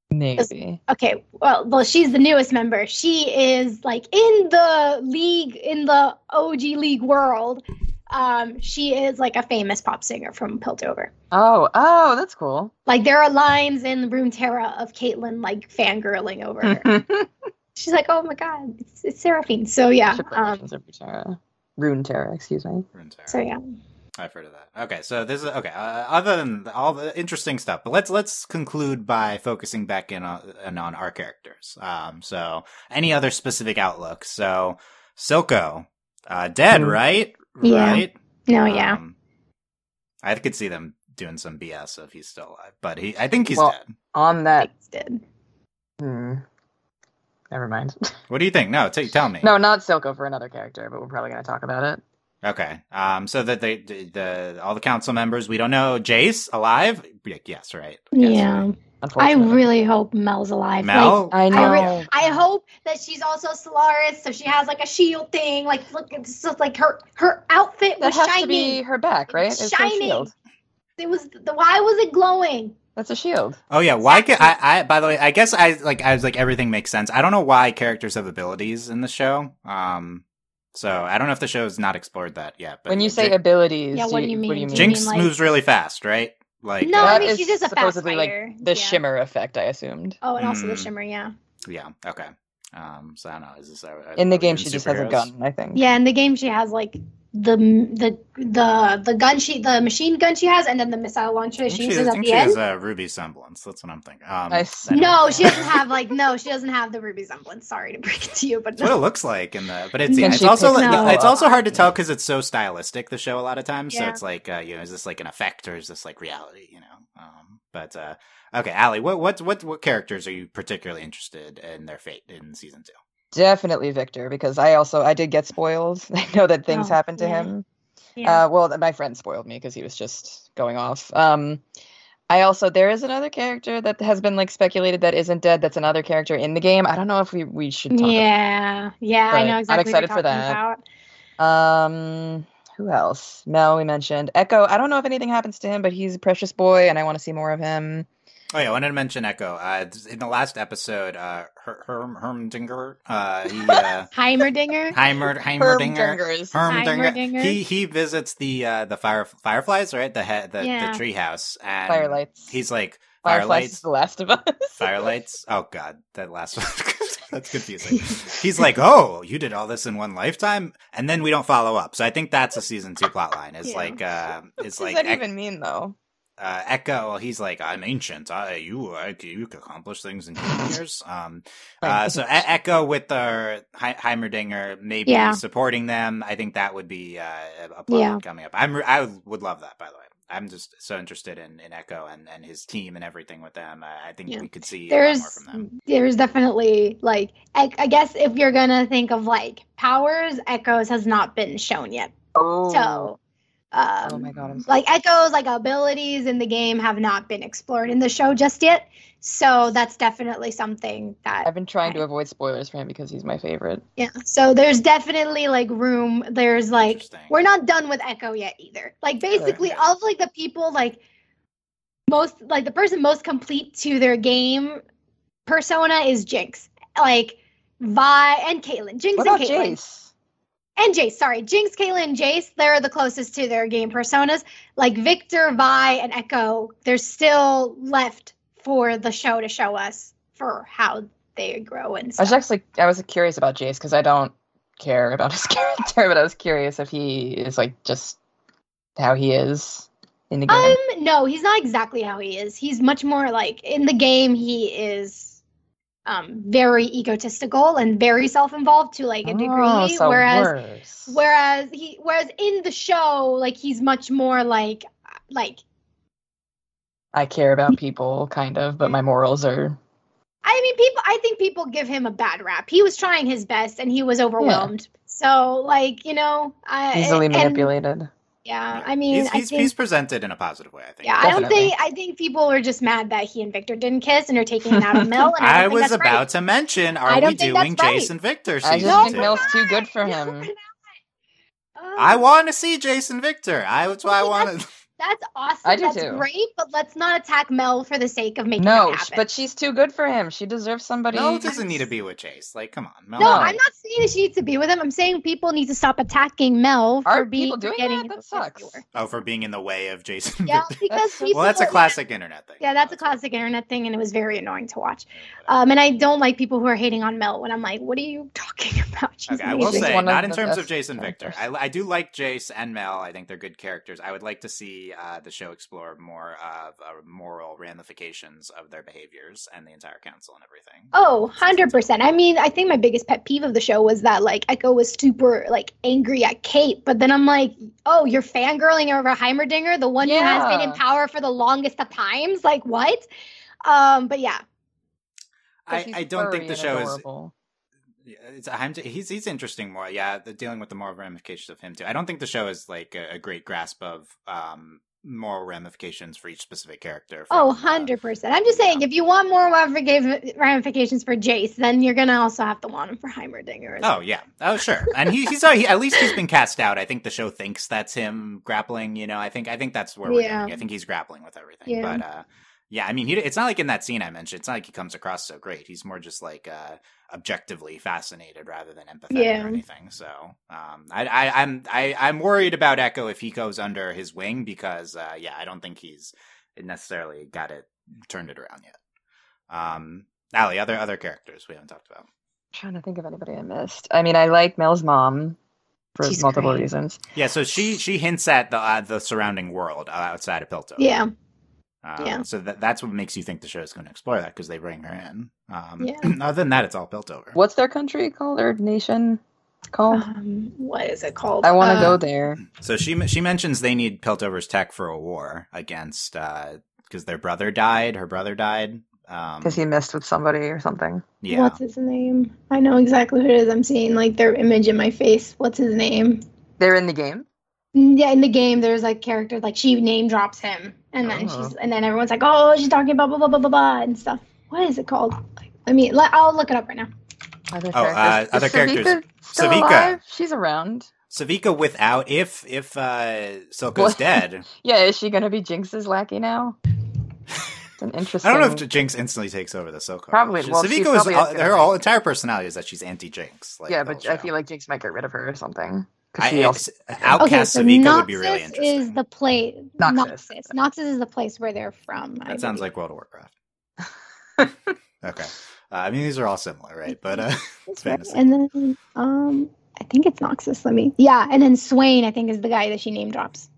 Maybe. Okay, well, well, she's the newest member. She is like in the league, in the OG league world. Um, she is like a famous pop singer from Piltover. Oh, oh, that's cool. Like there are lines in Runeterra of Caitlyn like fangirling over her. (laughs) She's like, "Oh my god, it's, it's Seraphine." So yeah, um, Legends of Runeterra. Runeterra, excuse me. so yeah. I've heard of that. Okay, so this is okay. Uh, other than all the interesting stuff, but let's let's conclude by focusing back in on, in on our characters. Um, so any other specific outlook? So Silco, uh, dead, Mm. right? Yeah. Right. No, yeah. Um, I could see them doing some BS if he's still alive, but he, I think he's Well- dead. On that, Thanks, did. hmm, never mind. (laughs) What do you think? No, t- tell me. no, not Silco for another character, but we're probably gonna talk about it. Okay. Um. So that they, the, the all the council members, we don't know Jayce alive. Yes, right. Yes, yeah. right. I really hope Mel's alive. Like, Mel. I I, know. re- I hope that she's also Solaris, so she has like a shield thing. Like, look, it's just like her her outfit that was has shining. to be her back, right? It's her Shining. shield. It was the why was it glowing? That's a shield. Oh yeah, why? Can, I, I by the way, I guess I like I was like everything makes sense. I don't know why characters have abilities in the show. Um, so I don't know if the show's not explored that yet. But when you say Jin- abilities, Yeah, what do you What do you mean? mean? Jin- Jinx mean, like- moves really fast, right? Like No, uh, I mean, she's just a fast supposedly like the Yeah. shimmer effect. I assumed. Oh, and also the Mm. shimmer, yeah. yeah, okay. Um, so I don't know. Is this a, In the game, doing she just has a gun. I think. Yeah, in the game she has like the the the the gun she the machine gun she has, and then the missile launcher I she think she, uses I at think the she end. has a Ruby semblance. That's what I'm thinking. Um, Nice. No, she doesn't have like no, she doesn't have the ruby semblance. Sorry to break it to you, but That's what it looks like in the, but it's yeah, it's also like, No. it's also hard to tell because it's so stylistic. The show a lot of times, so it's like uh, you know, is this like an effect or is this like reality? You know, um, but uh, okay, Allie, what what what what characters are you particularly interested in their fate in season two? Definitely Viktor, because I also I did get spoiled. (laughs) I know that things Oh, happened to yeah. him. yeah. Uh, well, my friend spoiled me because he was just going off. Um, I also there is another character that has been like speculated that isn't dead. That's another character in the game. I don't know if we we should talk. yeah, yeah, I know I'm excited what for you're talking that. about. Um, who else? Mel, we mentioned Ekko. I don't know if anything happens to him, but he's a precious boy, and I want to see more of him. Oh yeah, I wanted to mention Ekko. Uh, in the last episode, uh, Her- Herm Hermdinger, uh, he uh, (laughs) Heimerdinger. Heimer Heimerdinger. Hermdinger. Heimerdinger. He he visits the uh, the fire fireflies, right? The head the, Yeah. the treehouse and Firelights. He's like Fireflies is firelights, the Last of Us. (laughs) firelights. Oh god, that last one. (laughs) That's confusing. He's like, oh, you did all this in one lifetime, and then we don't follow up. So I think that's a season two plot line. Is Yeah. like, uh, What it's does like that Ec- even mean, though? Uh, Ekko. Well, he's like, I'm ancient. I you I, you can accomplish things in human years. Um, uh, so e- Ekko with the He- Heimerdinger maybe Yeah. supporting them. I think that would be uh, a plot Yeah. coming up. I'm re- I would love that. By the way, I'm just so interested in, in Ekko and, and his team and everything with them. I, I think Yeah. we could see a lot more there's from them. there's definitely like I, I guess if you're gonna think of like powers, Ekko's has not been shown yet. Oh, So, um, oh my god, I'm so like Ekko's, like abilities in the game have not been explored in the show just yet. So that's definitely something that I've been trying to avoid spoilers for him because he's my favorite. yeah. So there's definitely like room. There's like we're not done with Ekko yet either. Like basically Okay. of like the people like most like the person most complete to their game persona is Jinx. Like Vi and Caitlyn. Jinx What and about Caitlyn. And Jayce, sorry. Jinx, Caitlyn, and Jayce, they're the closest to their game personas. Like Viktor, Vi, and Ekko, they're still left for the show to show us for how they grow and stuff. I was actually I was curious about Jayce because I don't care about his (laughs) character, but I was curious if he is like just how he is in the game. Um, no, he's not exactly how he is. He's much more like in the game. He is um very egotistical and very self-involved to like a degree. Oh, so whereas, worse. whereas he, whereas in the show, like he's much more like, like I care about people, kind of, but my morals are. I mean, people. I think people give him a bad rap. He was trying his best and he was overwhelmed. So, like you know, I, Easily and- manipulated. Yeah, I mean, he's I think, he's presented in a positive way. I think. yeah, I don't think. I think people are just mad that he and Viktor didn't kiss and are taking it out of Mel. And (laughs) I, I was about right. to mention, I are we don't think doing that's right. Jayce and Viktor I season just think two? Mel's too good for him. No. I Um, want to see Jayce and Viktor. I that's why I Okay, wanted. (laughs) That's awesome. I do That's too. great, but let's not attack Mel for the sake of making No, it sh- happen. but she's too good for him. She deserves somebody. Else. Mel doesn't need to be with Jayce. Like, come on, Mel. no, No. I'm not saying that she needs to be with him. I'm saying people need to stop attacking Mel for Are being people doing getting that? That sucks. Oh, for being in the way of Jason. Yeah, because That's- people, well, that's a yeah, classic internet thing. Yeah, that's a classic internet thing, and it was very annoying to watch. Um, and I don't like people who are hating on Mel when I'm like, "What are you talking (laughs) about?" She's Okay, I will say, not in terms of best Jayce and Viktor. I. I do like Jayce and Mel. I think they're good characters. I would like to see uh, the show explore more of uh, moral ramifications of their behaviors and the entire council and everything. Oh, 100%. I mean, I think my biggest pet peeve of the show was that like Ekko was super like angry at Cait, but then I'm like, "Oh, you're fangirling over Heimerdinger, the one who has been in power for the longest of times?" Like, what? Um, but yeah. I, I don't think the show adorable. is. It's, I'm, he's he's interesting more. Yeah, the, dealing with the moral ramifications of him too. I don't think the show is like a, a great grasp of um, moral ramifications for each specific character. Oh, from, uh, 100%. I'm just saying, yeah. if you want more ramifica- ramifications for Jayce, then you're going to also have to want him for Heimerdinger. Oh yeah. Oh sure. And he, he's uh, he, at least he's been cast out. I think the show thinks that's him grappling. You know, I think I think that's where we're Yeah. going. I think he's grappling with everything. Yeah. But uh, yeah, I mean, he, it's not like in that scene I mentioned. It's not like he comes across so great. He's more just like uh, objectively fascinated rather than empathetic Yeah. or anything. So um, I, I, I'm I, I'm worried about Ekko if he goes under his wing because uh, yeah, I don't think he's necessarily got it turned it around yet. Um, Ali, other other characters we haven't talked about. trying to think of anybody I missed. I mean, I like Mel's mom for She's multiple great. reasons. Yeah, so she she hints at the uh, the surrounding world uh, outside of Piltover. Yeah. Um, yeah. So that that's what makes you think the show is going to explore that because they bring her in. Um, Yeah. (clears throat) Other than that, it's all Piltover. What's their country called or nation called? Um, what is it called? I want to Uh, go there. So she she mentions they need Piltover's tech for a war against because their brother died. Her brother died. Um, Because he missed with somebody or something. yeah. What's his name? I know exactly who it is. I'm seeing like their image in my face. What's his name? They're in the game. Yeah, in the game, there's like character like she name drops him, and then Oh. she's and then everyone's like, oh, she's talking about blah blah blah blah blah blah, and stuff. What is it called? I mean, let, I'll look it up right now. Other Oh, uh, Is other characters. Sevika Still Sevika. alive? She's around. Sevika without if if uh, Silco's What? dead. (laughs) Yeah, is she gonna be Jinx's lackey now? It's an interesting. I don't know if Jinx instantly takes over the Silco. Probably- She- well, she's Sevika was probably all, her whole entire personality is that she's anti-Jinx. Like, yeah, but I feel like Jinx might get rid of her or something. 'Cause I, she also- Outcast so Sevika Noxus would be really interesting. is the place. Noxus. Noxus. Noxus is the place where they're from. I that sounds believe. like World of Warcraft. (laughs) okay, uh, I mean these are all similar, right? But uh, (laughs) it's (laughs) fantasy. And then, um, I think it's Noxus. Let me. Yeah, and then Swain, I think, is the guy that she name drops.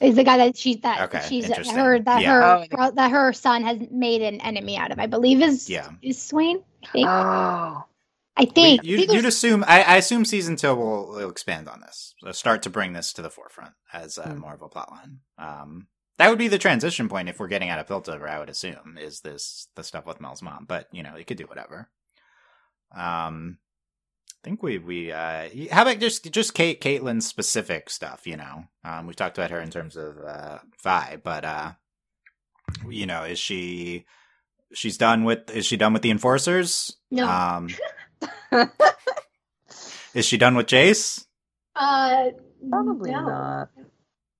Is the guy that she that Okay, she's interesting. her that Yeah. her Oh, that her son has made an enemy out of. I believe is Yeah. is Swain. I think. Oh, I think. you, would assume I, I assume season two will, will expand on this, so start to bring this to the forefront as uh, Hmm. more of a plotline. Um, that would be the transition point if we're getting out of Piltover. I would assume is this the stuff with Mel's mom, but you know it could do whatever. Um, I think we we uh, how about just just Cait Caitlyn's specific stuff? You know, um, we talked about her in terms of uh, Vi, but uh, you know, is she? She's done with. Is she done with the enforcers? no. Um, (laughs) (laughs) is she done with Jayce? uh, probably no. not.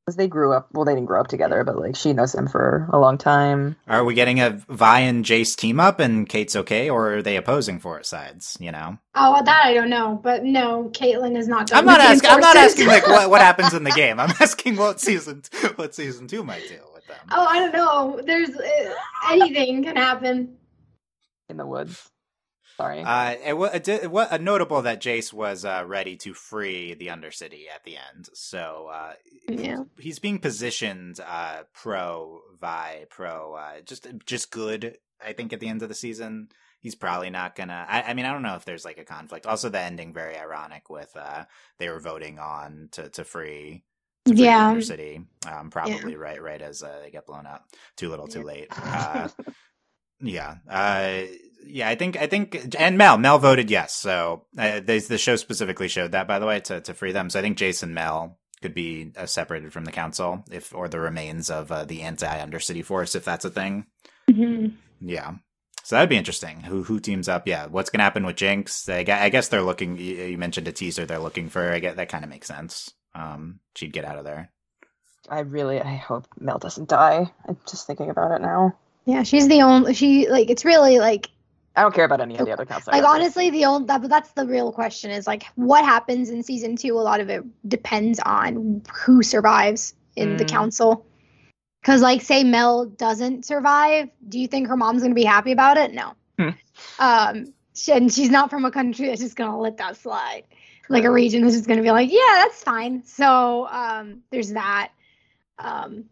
Because they grew up. Well, they didn't grow up together, but like she knows him for a long time. Are we getting a Vi and Jayce team up and Cait's okay, or are they opposing for sides? You know, Oh, that I don't know, but no, Caitlyn is not. done I'm not asking. I'm not asking like what, what happens in the (laughs) game. I'm asking what season what season two might do with them. Oh, I don't know. There's uh, anything can happen. in the woods. Sorry. Uh, it, wa- it, did- it, wa- uh, notable that Jayce was uh, ready to free the Undercity at the end. So uh, Yeah. he's being positioned uh, pro Vi, pro uh, just just good. I think at the end of the season, he's probably not gonna. I, I mean, I don't know if there's like a conflict. Also, the ending very ironic with uh, they were voting on to to free. to free Yeah. the Undercity, um, probably right, right as uh, they get blown up. Too little, too Yeah. late. (laughs) Uh, yeah, uh, yeah. I think I think and Mel Mel voted yes. So uh, they, the show specifically showed that, by the way, to to free them. So I think Jason Mel could be uh, separated from the council if or the remains of uh, the anti Undercity force if that's a thing. Mhm. Yeah. So that'd be interesting. Who who teams up? Yeah. What's gonna happen with Jinx? I, gue- I guess they're looking. You you mentioned a teaser. They're looking for. I get that kind of makes sense. Um, she'd get out of there. I really I hope Mel doesn't die. I'm just thinking about it now. Yeah, she's the only. She like it's really like I don't care about any of the other counselors. like honestly the only that, but that's the real question is like what happens in season two. A lot of it depends on who survives in the Mm. council. Because like say Mel doesn't survive, do you think her mom's gonna be happy about it? No. Hmm. Um, she, and she's not from a country that's just gonna let that slide. Like a region that's just gonna be like, yeah, that's fine. So um, there's that. Um,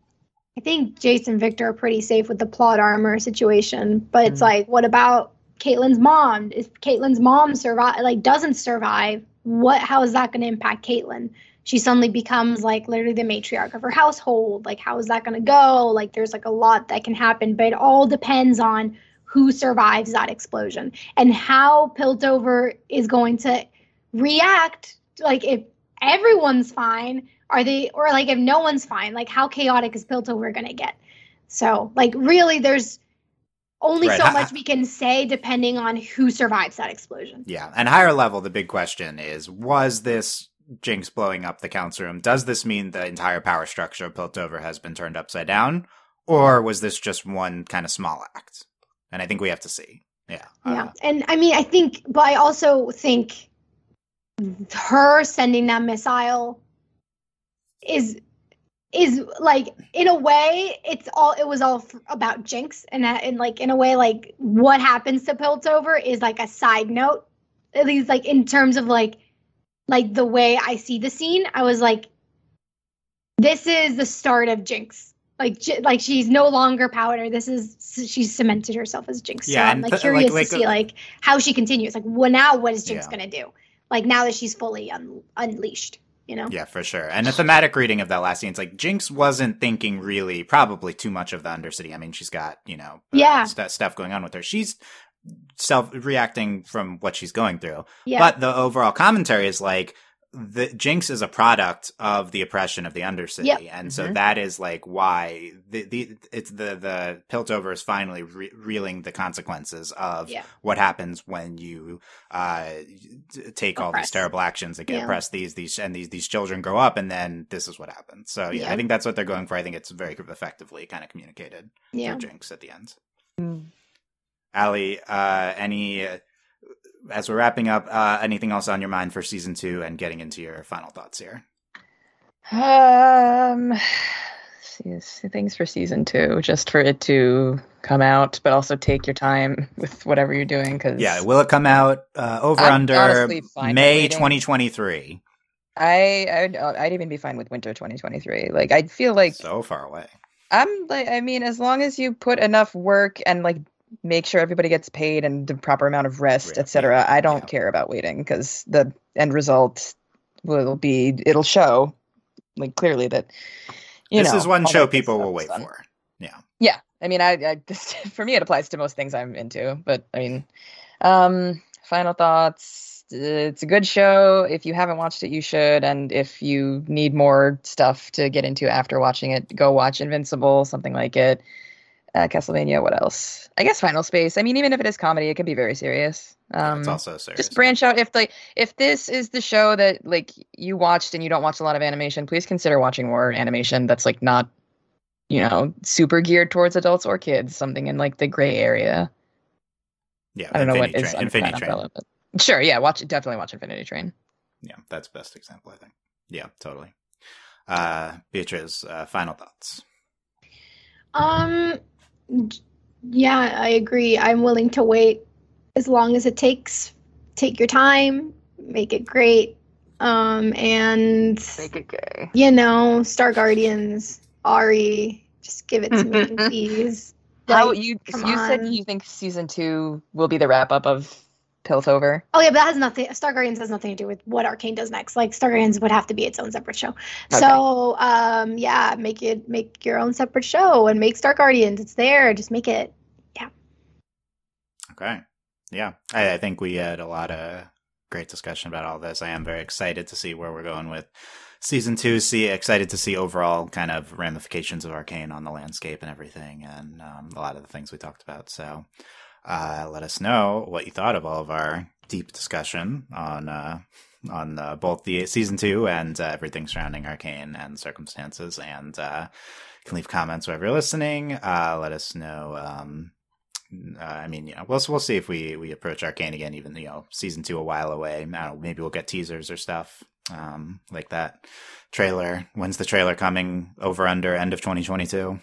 I think Jayce and Viktor are pretty safe with the plot armor situation, but it's Mm. like, what about Caitlyn's mom? If Caitlyn's mom survive, like doesn't survive, what? How is that going to impact Caitlyn? She suddenly becomes like literally the matriarch of her household. Like, how is that going to go? Like, there's like a lot that can happen, but it all depends on who survives that explosion and how Piltover is going to react. Like, if everyone's fine, are they, or like if no one's fine, like how chaotic is Piltover going to get? So, like, really, there's only Right, so much we can say depending on who survives that explosion. Yeah, and higher level, the big question is: Was this Jinx blowing up the council room? Does this mean the entire power structure of Piltover has been turned upside down, or was this just one kind of small act? And I think we have to see. Yeah, Yeah. Uh, And I mean, I think, but I also think her sending that missile is is like in a way it's all it was all f- about jinx and that and like in a way like what happens to piltover is like a side note at least like in terms of like like the way i see the scene i was like this is the start of jinx. Like J- like she's no longer powder this is she's cemented herself as jinx. Yeah, so i'm like th- curious like- to like, see like how she continues. Like well now what is jinx Yeah. gonna do? Like now that she's fully un- unleashed you know Yeah, for sure. And a thematic reading of that last scene, it's like Jinx wasn't thinking really, probably too much of the Undercity. I mean, she's got you know, uh, Yeah. st- stuff going on with her. She's self reacting from what she's going through. yeah But the overall commentary is like the Jinx is a product of the oppression of the Undercity, Yep. and so Mhm. that is like why the the it's the the Piltover is finally re- reeling the consequences of Yeah. what happens when you uh t- take all these terrible actions that get Yeah. oppressed these these and these these children grow up and then this is what happens. So yeah, Yeah. I think that's what they're going for. I think it's very effectively kind of communicated yeah through Jinx at the end. Mm. Ali, uh, any uh, as we're wrapping up, uh, anything else on your mind for season two and getting into your final thoughts here? Um, things for season two, just for it to come out, but also take your time with whatever you're doing. Because Yeah, will it come out uh, over I'm under honestly fine with May 2023? I I'd, I'd even be fine with winter 2023. Like I feel like so far away. I'm like I mean, as long as you put enough work and like make sure everybody gets paid and the proper amount of rest, etc. I don't yeah. care about waiting because the end result will be it'll show like clearly that you this know is one show people will wait done. for. Yeah. Yeah, I mean, I, I this, (laughs) for me it applies to most things I'm into, but I mean, um, final thoughts. It's a good show. If you haven't watched it, you should. And if you need more stuff to get into after watching it, go watch Invincible, something like it. Uh, Castlevania. What else? I guess Final Space. I mean, even if it is comedy, it can be very serious. Um, it's also serious. just branch out. If like if this is the show that like you watched and you don't watch a lot of animation, please consider watching more animation that's like not, you know, super geared towards adults or kids. Something in like the gray area. yeah, I don't know what Infinity is Train. under Infinity Train. umbrella, but sure, yeah, watch definitely watch Infinity Train. Yeah, that's best example, I think. Yeah, totally. Uh, Beatrice, uh, final thoughts. Um, j- yeah, I agree. I'm willing to wait as long as it takes. Take your time, make it great. Um, and Make it gay. you know, Star Guardians, Ahri, just give it to me, (laughs) please. How Like, you you said you think season two will be the wrap up of Piltover? Oh yeah, but that has nothing. Star Guardians has nothing to do with what Arcane does next. Like Star Guardians would have to be its own separate show. Okay. So um, yeah, make it make your own separate show and make Star Guardians. It's there. Just make it. Yeah. Okay. Yeah, I, I think we had a lot of great discussion about all this. I am very excited to see where we're going with season two. See, excited to see overall kind of ramifications of Arcane on the landscape and everything, and um, a lot of the things we talked about. So, uh, let us know what you thought of all of our deep discussion on uh, on uh, both the season two and uh, everything surrounding Arcane and circumstances. And uh, can leave comments wherever you're listening. Uh, let us know. Um, I mean, know, we'll we'll see if we we approach Arcane again. Even you know, season two a while away. Know, maybe we'll get teasers or stuff um, like that. Trailer. When's the trailer coming? Over under end of 2022.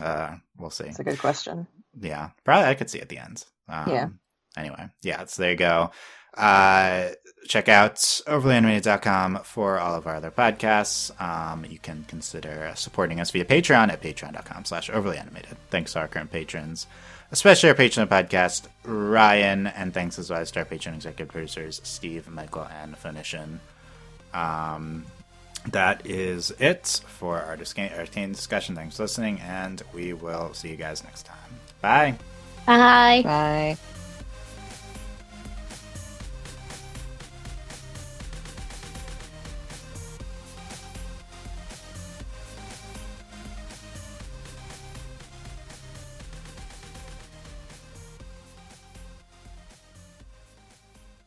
Uh, we'll see. That's a good question. Yeah, probably I could see at the end. Um, Yeah. Anyway, yeah, so there you go. Uh, check out overlyanimated.com for all of our other podcasts. Um, you can consider supporting us via Patreon at patreon.com slash overlyanimated. Thanks to our current patrons, especially our patron of the podcast, Ryan, and thanks as well to our patron executive producers, Steve, Michael, and Phoenician. Um, that is it for our Arcane discussion. Thanks for listening, and we will see you guys next time. Bye. Bye. Bye.